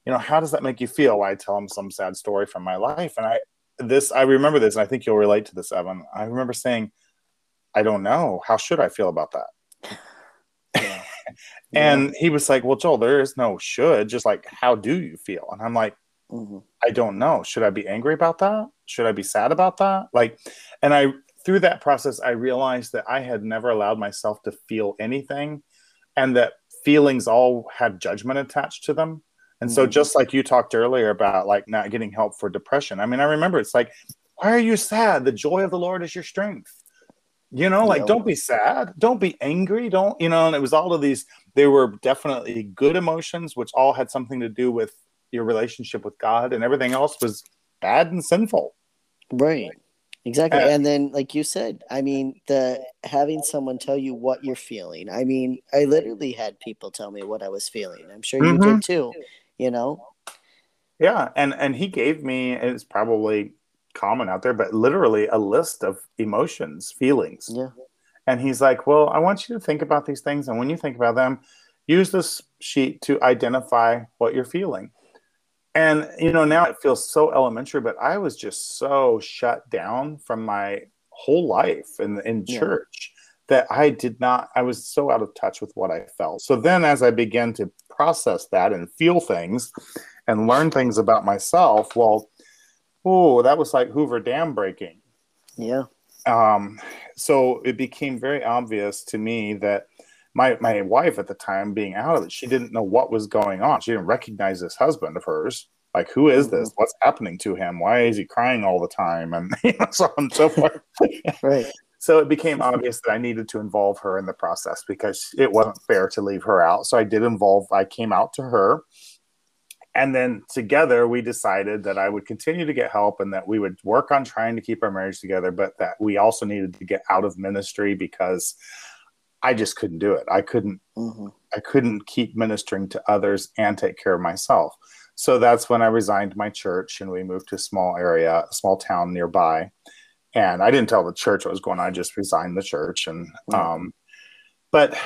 you know, how does that make you feel? I tell him some sad story from my life, and I this I remember this, and I think you'll relate to this, Evan. I remember saying, I don't know. How should I feel about that? *laughs* And he was like, Well, Joel, there is no should, just like how do you feel? And I'm like, mm-hmm. I don't know. Should I be angry about that? Should I be sad about that? Like, and I through that process, I realized that I had never allowed myself to feel anything and that feelings all have judgment attached to them. And so, mm-hmm. just like you talked earlier about like not getting help for depression, I mean, I remember it's like, why are you sad? The joy of the Lord is your strength. You know, like, don't be sad, don't be angry, don't, you know, and it was all of these, they were definitely good emotions, which all had something to do with your relationship with God, and everything else was bad and sinful. Right. Exactly. Uh, and then like you said, I mean, the having someone tell you what you're feeling. I mean, I literally had people tell me what I was feeling. I'm sure you mm-hmm. did too, you know. Yeah, and and he gave me it's probably common out there, but literally a list of emotions, feelings. Yeah. And he's like, "Well, I want you to think about these things and when you think about them, use this sheet to identify what you're feeling." And you know, now it feels so elementary, but I was just so shut down from my whole life in in yeah. church that I did not I was so out of touch with what I felt. So then as I began to process that and feel things and learn things about myself, well, oh, that was like Hoover Dam breaking. Yeah. Um, so it became very obvious to me that my my wife at the time being out of it she didn't know what was going on. She didn't recognize this husband of hers. Like who is this? Mm-hmm. what's happening to him? Why is he crying all the time? And *laughs* you know, so on and so forth. Right. So it became obvious that i needed to involve her in the process because it wasn't fair to leave her out. So i did involve i came out to her and then together we decided that i would continue to get help and that we would work on trying to keep our marriage together but that we also needed to get out of ministry because I just couldn't do it. I couldn't mm-hmm. I couldn't keep ministering to others and take care of myself. So that's when I resigned my church and we moved to a small area, a small town nearby. And I didn't tell the church what was going on. I just resigned the church. And mm-hmm. um, but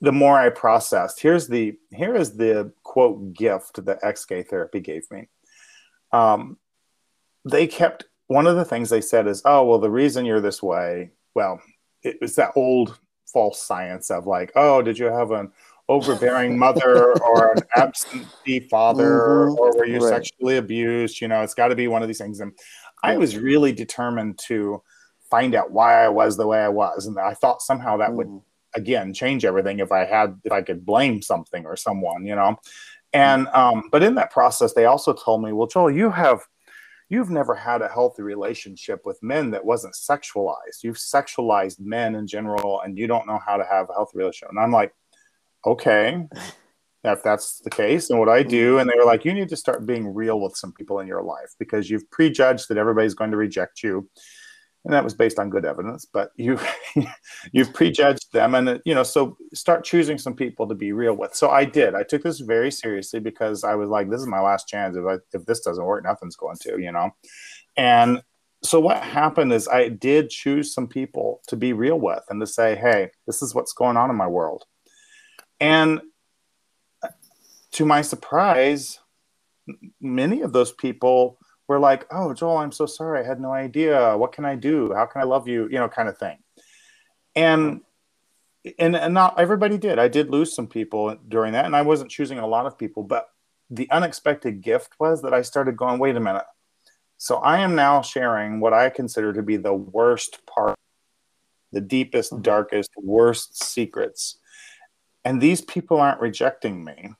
the more I processed, here's the here is the quote gift that ex-gay therapy gave me. Um, they kept one of the things they said is, oh well, the reason you're this way, well, it was that old false science of like, oh, did you have an overbearing *laughs* mother or an absentee father mm-hmm. or were you right. sexually abused? You know, it's got to be one of these things. And I was really determined to find out why I was the way I was. And I thought somehow that mm would again change everything if I had if I could blame something or someone, you know. And um, but in that process, they also told me, well, Joel, you have you've never had a healthy relationship with men that wasn't sexualized. You've sexualized men in general, and you don't know how to have a healthy relationship. And I'm like, okay, if that's the case, and what I do. And they were like, you need to start being real with some people in your life because you've prejudged that everybody's going to reject you and that was based on good evidence but you *laughs* you've prejudged them and you know so start choosing some people to be real with. So i did. I took this very seriously because i was like this is my last chance. If I, if this doesn't work nothing's going to you know? And so what happened is i did choose some people to be real with and to say hey this is what's going on in my world. And to my surprise many of those people were like, "Oh, Joel, I'm so sorry. I had no idea. What can I do? How can I love you?" You know, kind of thing. And and and not everybody did. I did lose some people during that, and I wasn't choosing a lot of people. But the unexpected gift was that I started going, "Wait a minute." So I am now sharing what I consider to be the worst part, the deepest, mm-hmm. darkest, worst secrets. And these people aren't rejecting me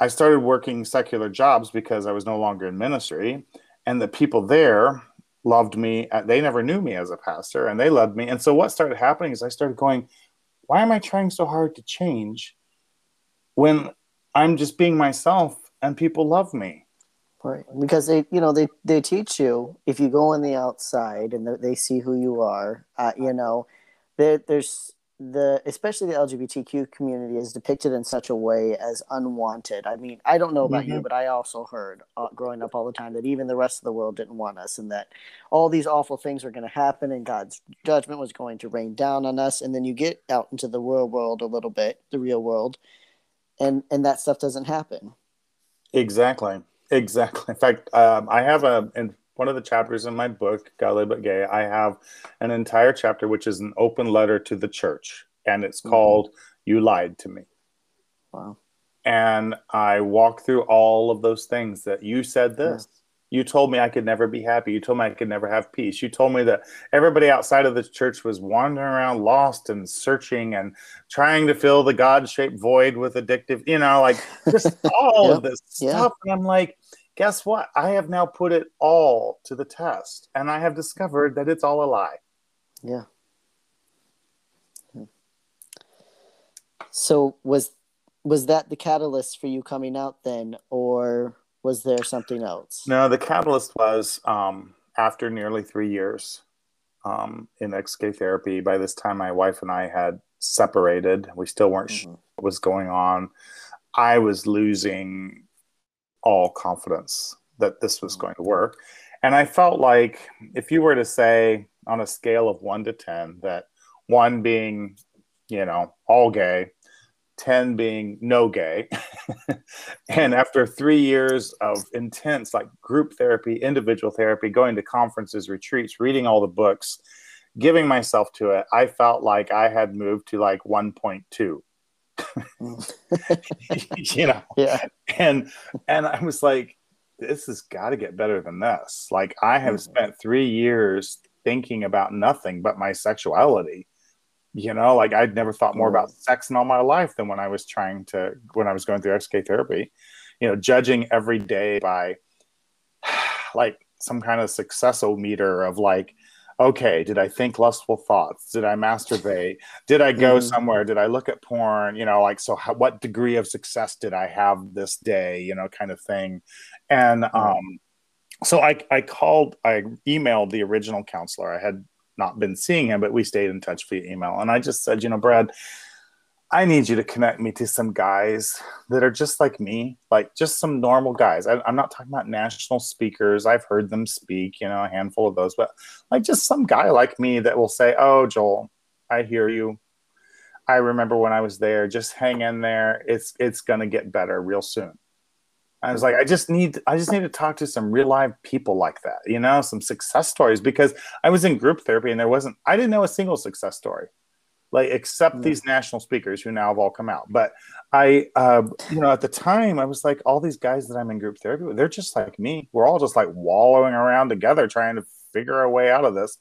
I started working secular jobs because I was no longer in ministry, and the people there loved me. Uh, they never knew me as a pastor, and they loved me. And so what started happening is I started going, "Why am I trying so hard to change when I'm just being myself and people love me?" Right, because they, you know, they they teach you if you go on the outside and they see who you are, uh, you know, there, there's the especially the LGBTQ community is depicted in such a way as unwanted. I mean, I don't know about mm-hmm. you, but I also heard uh, growing up all the time that even the rest of the world didn't want us, and that all these awful things were going to happen, and God's judgment was going to rain down on us. And then you get out into the real world a little bit, the real world, and and that stuff doesn't happen. Exactly, exactly. In fact, um, I have a in one of the chapters in my book, Godly but Gay, I have an entire chapter which is an open letter to the church, and it's mm-hmm. called "You Lied to Me." Wow. And I walk through all of those things that you said this. Yeah. You told me I could never be happy. You told me I could never have peace. You told me that everybody outside of the church was wandering around lost and searching and trying to fill the God shaped void with addictive, you know, like just *laughs* all yep. of this yeah. stuff. And I'm like, guess what? I have now put it all to the test and I have discovered that it's all a lie. Yeah. So was was that the catalyst for you coming out then or was there something else? No, the catalyst was um, after nearly three years um, in ex-gay therapy. By this time, my wife and I had separated. We still weren't mm-hmm. sure what was going on. I was losing all confidence that this was mm. going to work. And I felt like if you were to say on a scale of one to 10, that one being, you know, all gay, 10 being no gay. *laughs* and after three years of intense, like group therapy, individual therapy, going to conferences, retreats, reading all the books, giving myself to it, I felt like I had moved to like 1.2. *laughs* you know? Yeah. And and i was like this has got to get better than this. Like i have mm-hmm. spent three years thinking about nothing but my sexuality. You know like i'd never thought more about mm. sex in all my life than when i was trying to when i was going through ex-gay therapy. You know judging every day by *sighs* like some kind of successometer of like okay, did I think lustful thoughts? Did I masturbate? Did I go mm. somewhere? Did I look at porn? You know, like, so how, what degree of success did I have this day? You know, kind of thing. And um, so I, I called, I emailed the original counselor. I had not been seeing him, but we stayed in touch via email. And I just said, you know, Brad, I need you to connect me to some guys that are just like me, like just some normal guys. I, am not talking about national speakers. I've heard them speak, you know, a handful of those, but like just some guy like me that will say, Oh, Joel, I hear you. I remember when I was there. Just hang in there. It's it's gonna get better real soon. I was like, I just need I just need to talk to some real live people like that, you know, some success stories because I was in group therapy and there wasn't I didn't know a single success story like except mm-hmm. these national speakers who now have all come out. But I, uh, you know, at the time I was like, all these guys that I'm in group therapy with, they're just like me. We're all just like wallowing around together trying to figure a way out of this.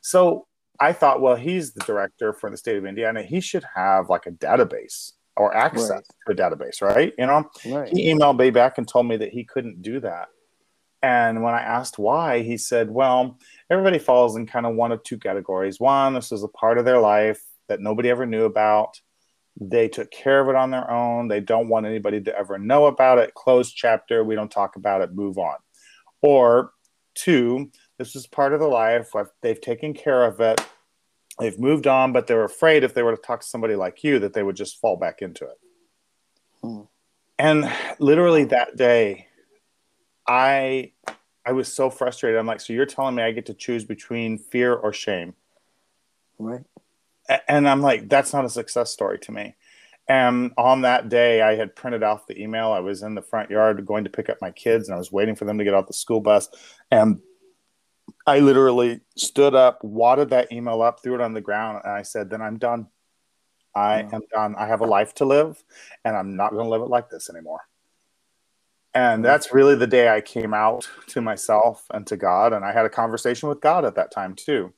So I thought, well, he's the director for the state of Indiana. He should have like a database or access right. to a database, right? You know, right. he emailed me back and told me that he couldn't do that. And when I asked why, he said, well, everybody falls in kind of one of two categories. One, this is a part of their life that nobody ever knew about. They took care of it on their own. They don't want anybody to ever know about it. Closed chapter. We don't talk about it. Move on. Or two, this is part of the life. They've taken care of it. They've moved on, but they're afraid if they were to talk to somebody like you that they would just fall back into it. Hmm. And literally that day, I I was so frustrated. I'm like, so you're telling me I get to choose between fear or shame? Right and I'm like, that's not a success story to me. And on that day, I had printed off the email. I was in the front yard going to pick up my kids, and I was waiting for them to get off the school bus. And I literally stood up, wadded that email up, threw it on the ground, and I said, Then I'm done. I am done. I have a life to live, and I'm not going to live it like this anymore. And that's really the day I came out to myself and to God. And I had a conversation with God at that time, too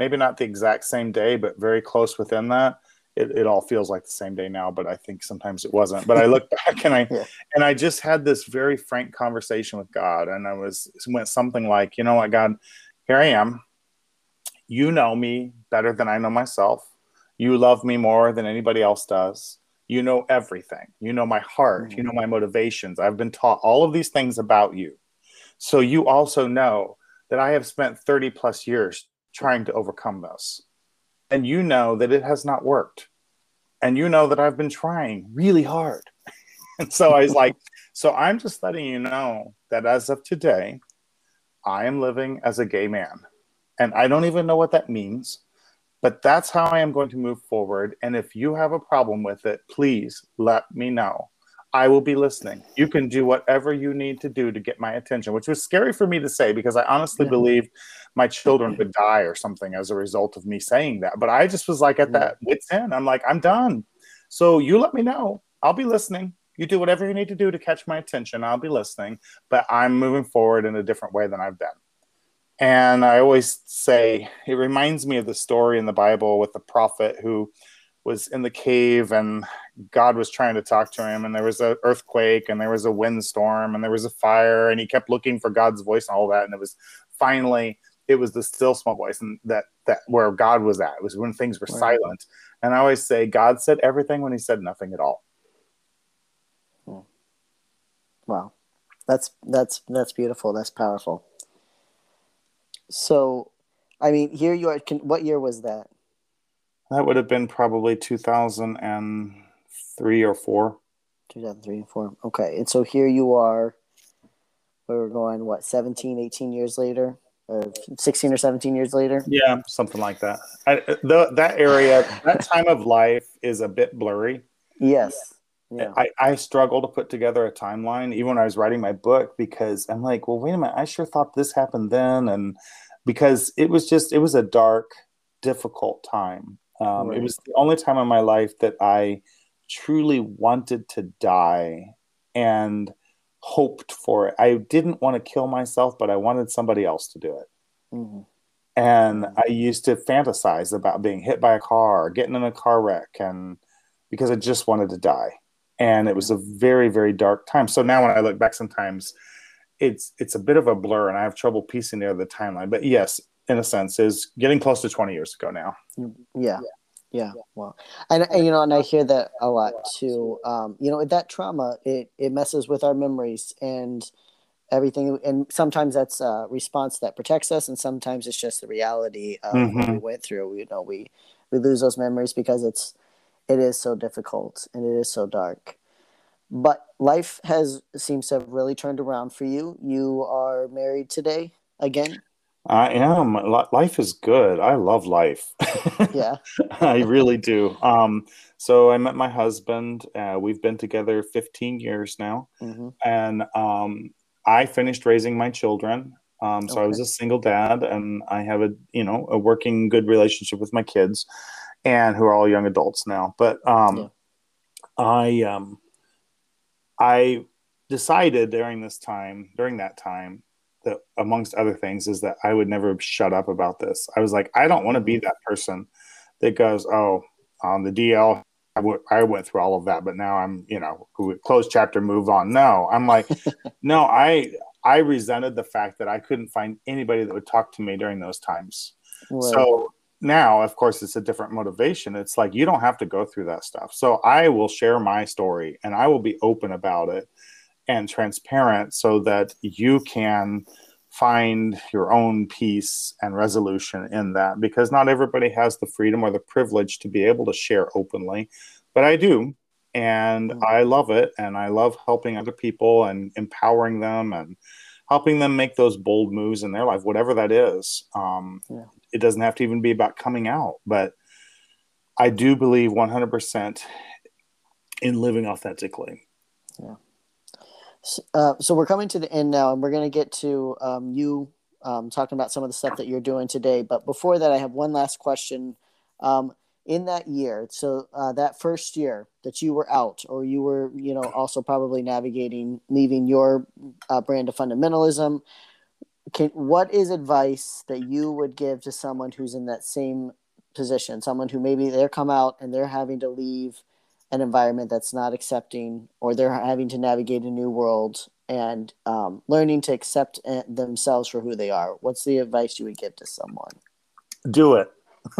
maybe not the exact same day, but very close within that. It, it all feels like the same day now, but I think sometimes it wasn't. But I look *laughs* back and I yeah. and I just had this very frank conversation with God, and I was went something like, you know what, God, here I am. You know me better than I know myself. You love me more than anybody else does. You know everything. You know my heart. Mm-hmm. You know my motivations. I've been taught all of these things about you. So you also know that I have spent 30 plus years trying to overcome this. And you know that it has not worked. And you know that I've been trying really hard. *laughs* and so I was like, so I'm just letting you know that as of today, I am living as a gay man. And I don't even know what that means, but that's how I am going to move forward. And if you have a problem with it, please let me know. I will be listening. You can do whatever you need to do to get my attention, which was scary for me to say because I honestly yeah. believed my children would die or something as a result of me saying that. But I just was like at that wit's end. I'm like, I'm done. So you let me know. I'll be listening. You do whatever you need to do to catch my attention. I'll be listening, but I'm moving forward in a different way than I've been. And I always say it reminds me of the story in the Bible with the prophet who was in the cave and God was trying to talk to him and there was an earthquake and there was a windstorm and there was a fire and he kept looking for God's voice and all that and it was finally it was the still small voice and that that where God was at it was when things were silent and I always say God said everything when he said nothing at all. Hmm. Wow. That's that's that's beautiful. That's powerful. So I mean here you are can, what year was that? That would have been probably 2003 or 4. 2003 and 4. Okay. And so here you are. We were going, what, 17, 18 years later? Or 16 or 17 years later? Yeah, something like that. I, the, that area, that time of life is a bit blurry. Yes. Yeah. I, I struggle to put together a timeline even when I was writing my book because I'm like, well, wait a minute, I sure thought this happened then. And because it was just, it was a dark, difficult time. Um, right. It was the only time in my life that I truly wanted to die and hoped for it. I didn't want to kill myself, but I wanted somebody else to do it. Mm-hmm. And I used to fantasize about being hit by a car, or getting in a car wreck, and because I just wanted to die. And it was a very, very dark time. So now when I look back, sometimes it's it's a bit of a blur, and I have trouble piecing together the timeline. But yes, in a sense, is getting close to 20 years ago now. Yeah. Yeah. Well, and, and you know, and I hear that a lot too. Um, you know, that trauma, it, it messes with our memories and everything. And sometimes that's a response that protects us. And sometimes it's just the reality of mm-hmm. what we went through. You know, we, we lose those memories because it's, it is so difficult and it is so dark but life has seems to have really turned around for you you are married today again I am. Life is good. I love life. Yeah. *laughs* I really do. Um, so I met my husband. Uh, we've been together 15 years now. Mm-hmm. And um, I finished raising my children. Um, so okay. I was a single dad and I have a, you know, a working good relationship with my kids and who are all young adults now. But um, yeah. I, um, I decided during this time, during that time, that amongst other things is that I would never shut up about this. I was like, I don't want to be mm-hmm. that person that goes, oh, on the DL, I, w- I went through all of that, but now I'm, you know, close chapter, move on. No, I'm like, *laughs* no, I, I resented the fact that I couldn't find anybody that would talk to me during those times. Right. So now, of course, it's a different motivation. It's like you don't have to go through that stuff. So I will share my story and I will be open about it and transparent so that you can find your own peace and resolution in that. Because not everybody has the freedom or the privilege to be able to share openly but i do. And mm-hmm. i love it and i love helping other people and empowering them and helping them make those bold moves in their life whatever that is. Um, yeah. it doesn't have to even be about coming out but i do believe 100% in living authentically. Yeah uh, so we're coming to the end now, and we're going to get to um, you um, talking about some of the stuff that you're doing today. But before that, I have one last question. Um, in that year, so uh, that first year that you were out, or you were, you know, also probably navigating leaving your uh, brand of fundamentalism. Can, what is advice that you would give to someone who's in that same position? Someone who maybe they're come out and they're having to leave an environment that's not accepting or they're having to navigate a new world and um, learning to accept uh, themselves for who they are what's the advice you would give to someone do it *laughs*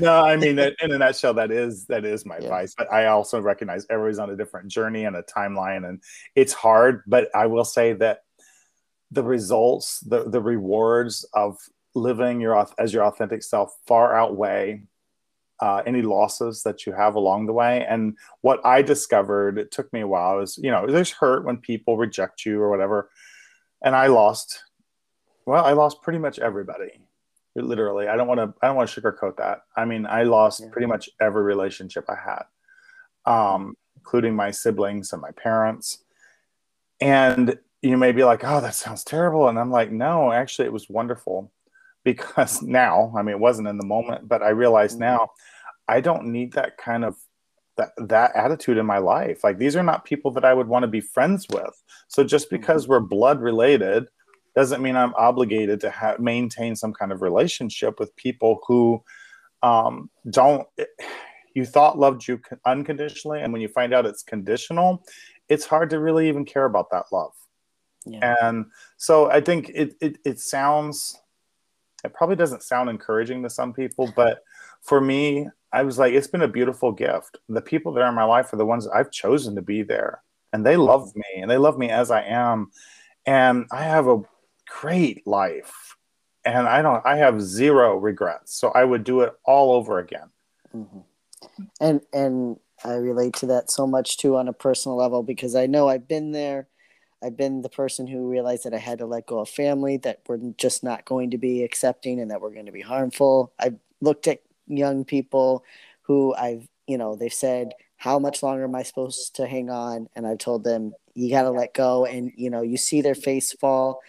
no, I mean, in a nutshell, that is that is my yeah. advice. But I also recognize everybody's on a different journey and a timeline, and it's hard. But I will say that the results, the the rewards of living your as your authentic self far outweigh uh, any losses that you have along the way. And what I discovered, it took me a while, is you know, there's hurt when people reject you or whatever. And I lost, well, I lost pretty much everybody. Literally, I don't want to. I don't want to sugarcoat that. I mean, I lost yeah. pretty much every relationship I had, um, including my siblings and my parents. And you may be like, "Oh, that sounds terrible," and I'm like, "No, actually, it was wonderful." Because *laughs* now, I mean, it wasn't in the moment, but I realize mm-hmm. now I don't need that kind of that that attitude in my life. Like these are not people that I would want to be friends with. So just because mm-hmm. we're blood related doesn't mean I'm obligated to ha- maintain some kind of relationship with people who um, don't. You thought loved you unconditionally, and when you find out it's conditional, it's hard to really even care about that love. Yeah. And so I think it, it it sounds it probably doesn't sound encouraging to some people, but for me, I was like, it's been a beautiful gift. The people that are in my life are the ones I've chosen to be there, and they love me, and they love me as I am, and I have a great life, and I don't, I have zero regrets. So I would do it all over again. Mm-hmm. And and I relate to that so much too on a personal level because I know I've been there I've been the person who realized that I had to let go of family that were just not going to be accepting and that were going to be harmful. I've looked at young people who I've, you know, they've said, How much longer am I supposed to hang on? And I've told them, You got to let go. And, you know, you see their face fall.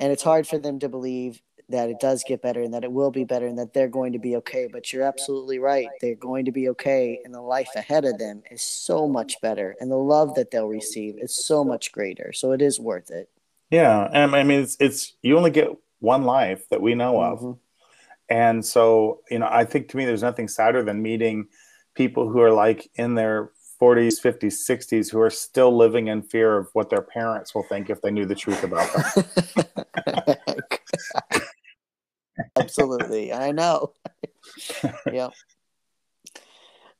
And it's hard for them to believe that it does get better and that it will be better and that they're going to be okay. But you're absolutely right. They're going to be okay. And the life ahead of them is so much better. And the love that they'll receive is so much greater. So it is worth it. Yeah. And I mean, it's, it's you only get one life that we know of. Mm-hmm. And so, you know, I think to me, there's nothing sadder than meeting people who are like in their 40s, 50s, 60s who are still living in fear of what their parents will think if they knew the truth about them. *laughs* *laughs* Absolutely. I know. *laughs* yeah.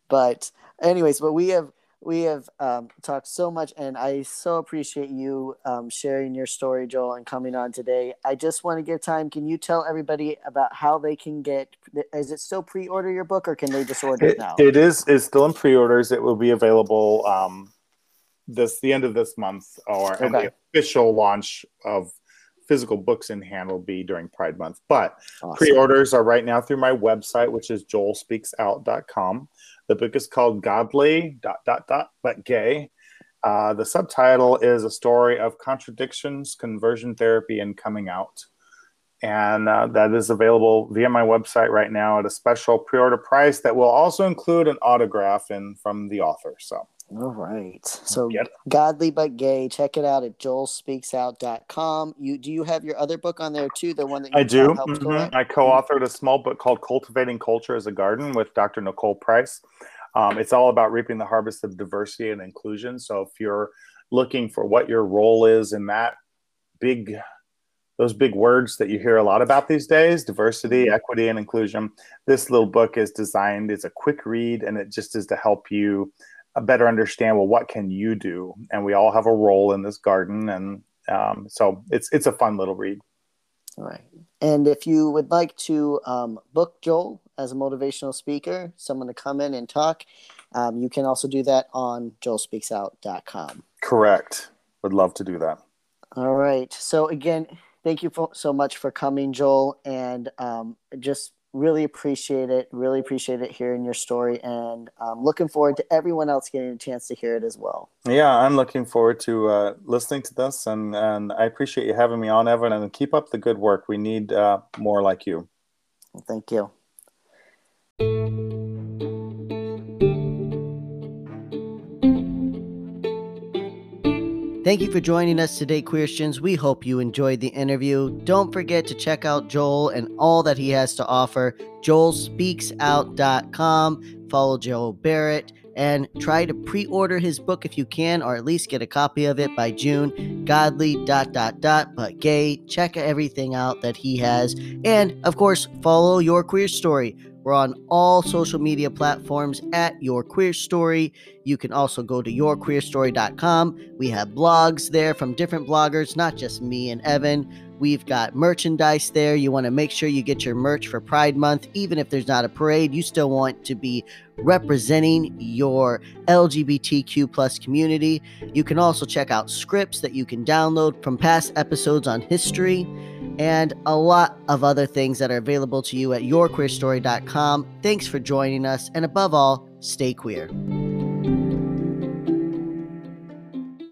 But anyways, but we have we have um, talked so much, and I so appreciate you um, sharing your story, Joel, and coming on today. I just want to give time. Can you tell everybody about how they can get? Is it still pre-order your book, or can they just order it, it now? It is. It's still in pre-orders. It will be available um, this the end of this month, or okay. the official launch of physical books in hand will be during Pride Month. But awesome. pre-orders are right now through my website, which is joelspeaksout.com. The book is called Godly dot dot dot but gay. Uh, the subtitle is a story of contradictions, conversion therapy, and coming out. And uh, that is available via my website right now at a special pre-order price that will also include an autograph in from the author. So all right. So yep. godly but gay. Check it out at joelspeaksout.com. You do you have your other book on there too? The one that I do. Mm-hmm. I co-authored a small book called Cultivating Culture as a Garden with Dr. Nicole Price. Um, it's all about reaping the harvest of diversity and inclusion. So if you're looking for what your role is in that big those big words that you hear a lot about these days diversity mm-hmm. equity and inclusion this little book is designed it's a quick read and it just is to help you better understand well what can you do? And we all have a role in this garden and um, so it's it's a fun little read. All right. And if you would like to um, book joel as a motivational speaker someone to come in and talk um, you can also do that on joelspeaksout.com correct. Would love to do that. All right. So again thank you for, so much for coming joel and um, just really appreciate it. Really appreciate it hearing your story, and um, looking forward to everyone else getting a chance to hear it as well. Yeah, I'm looking forward to uh, listening to this, and and I appreciate you having me on, Evan, and keep up the good work. We need uh, more like you. Well, thank you. Thank you for joining us today, Christians. We hope you enjoyed the interview. Don't forget to check out Joel and all that he has to offer. JoelSpeaksOut.com. Follow Joel Barrett and try to pre-order his book if you can, or at least get a copy of it by June. Godly dot dot dot, but gay. Check everything out that he has, and of course, follow your queer story. We're on all social media platforms at Your Queer Story. You can also go to yourqueerstory.com. We have blogs there from different bloggers, not just me and Evan. We've got merchandise there. You want to make sure you get your merch for Pride Month. Even if there's not a parade, you still want to be representing your LGBTQ plus community. You can also check out scripts that you can download from past episodes on history and a lot of other things that are available to you at yourqueerstory.com. Thanks for joining us, and above all, stay queer.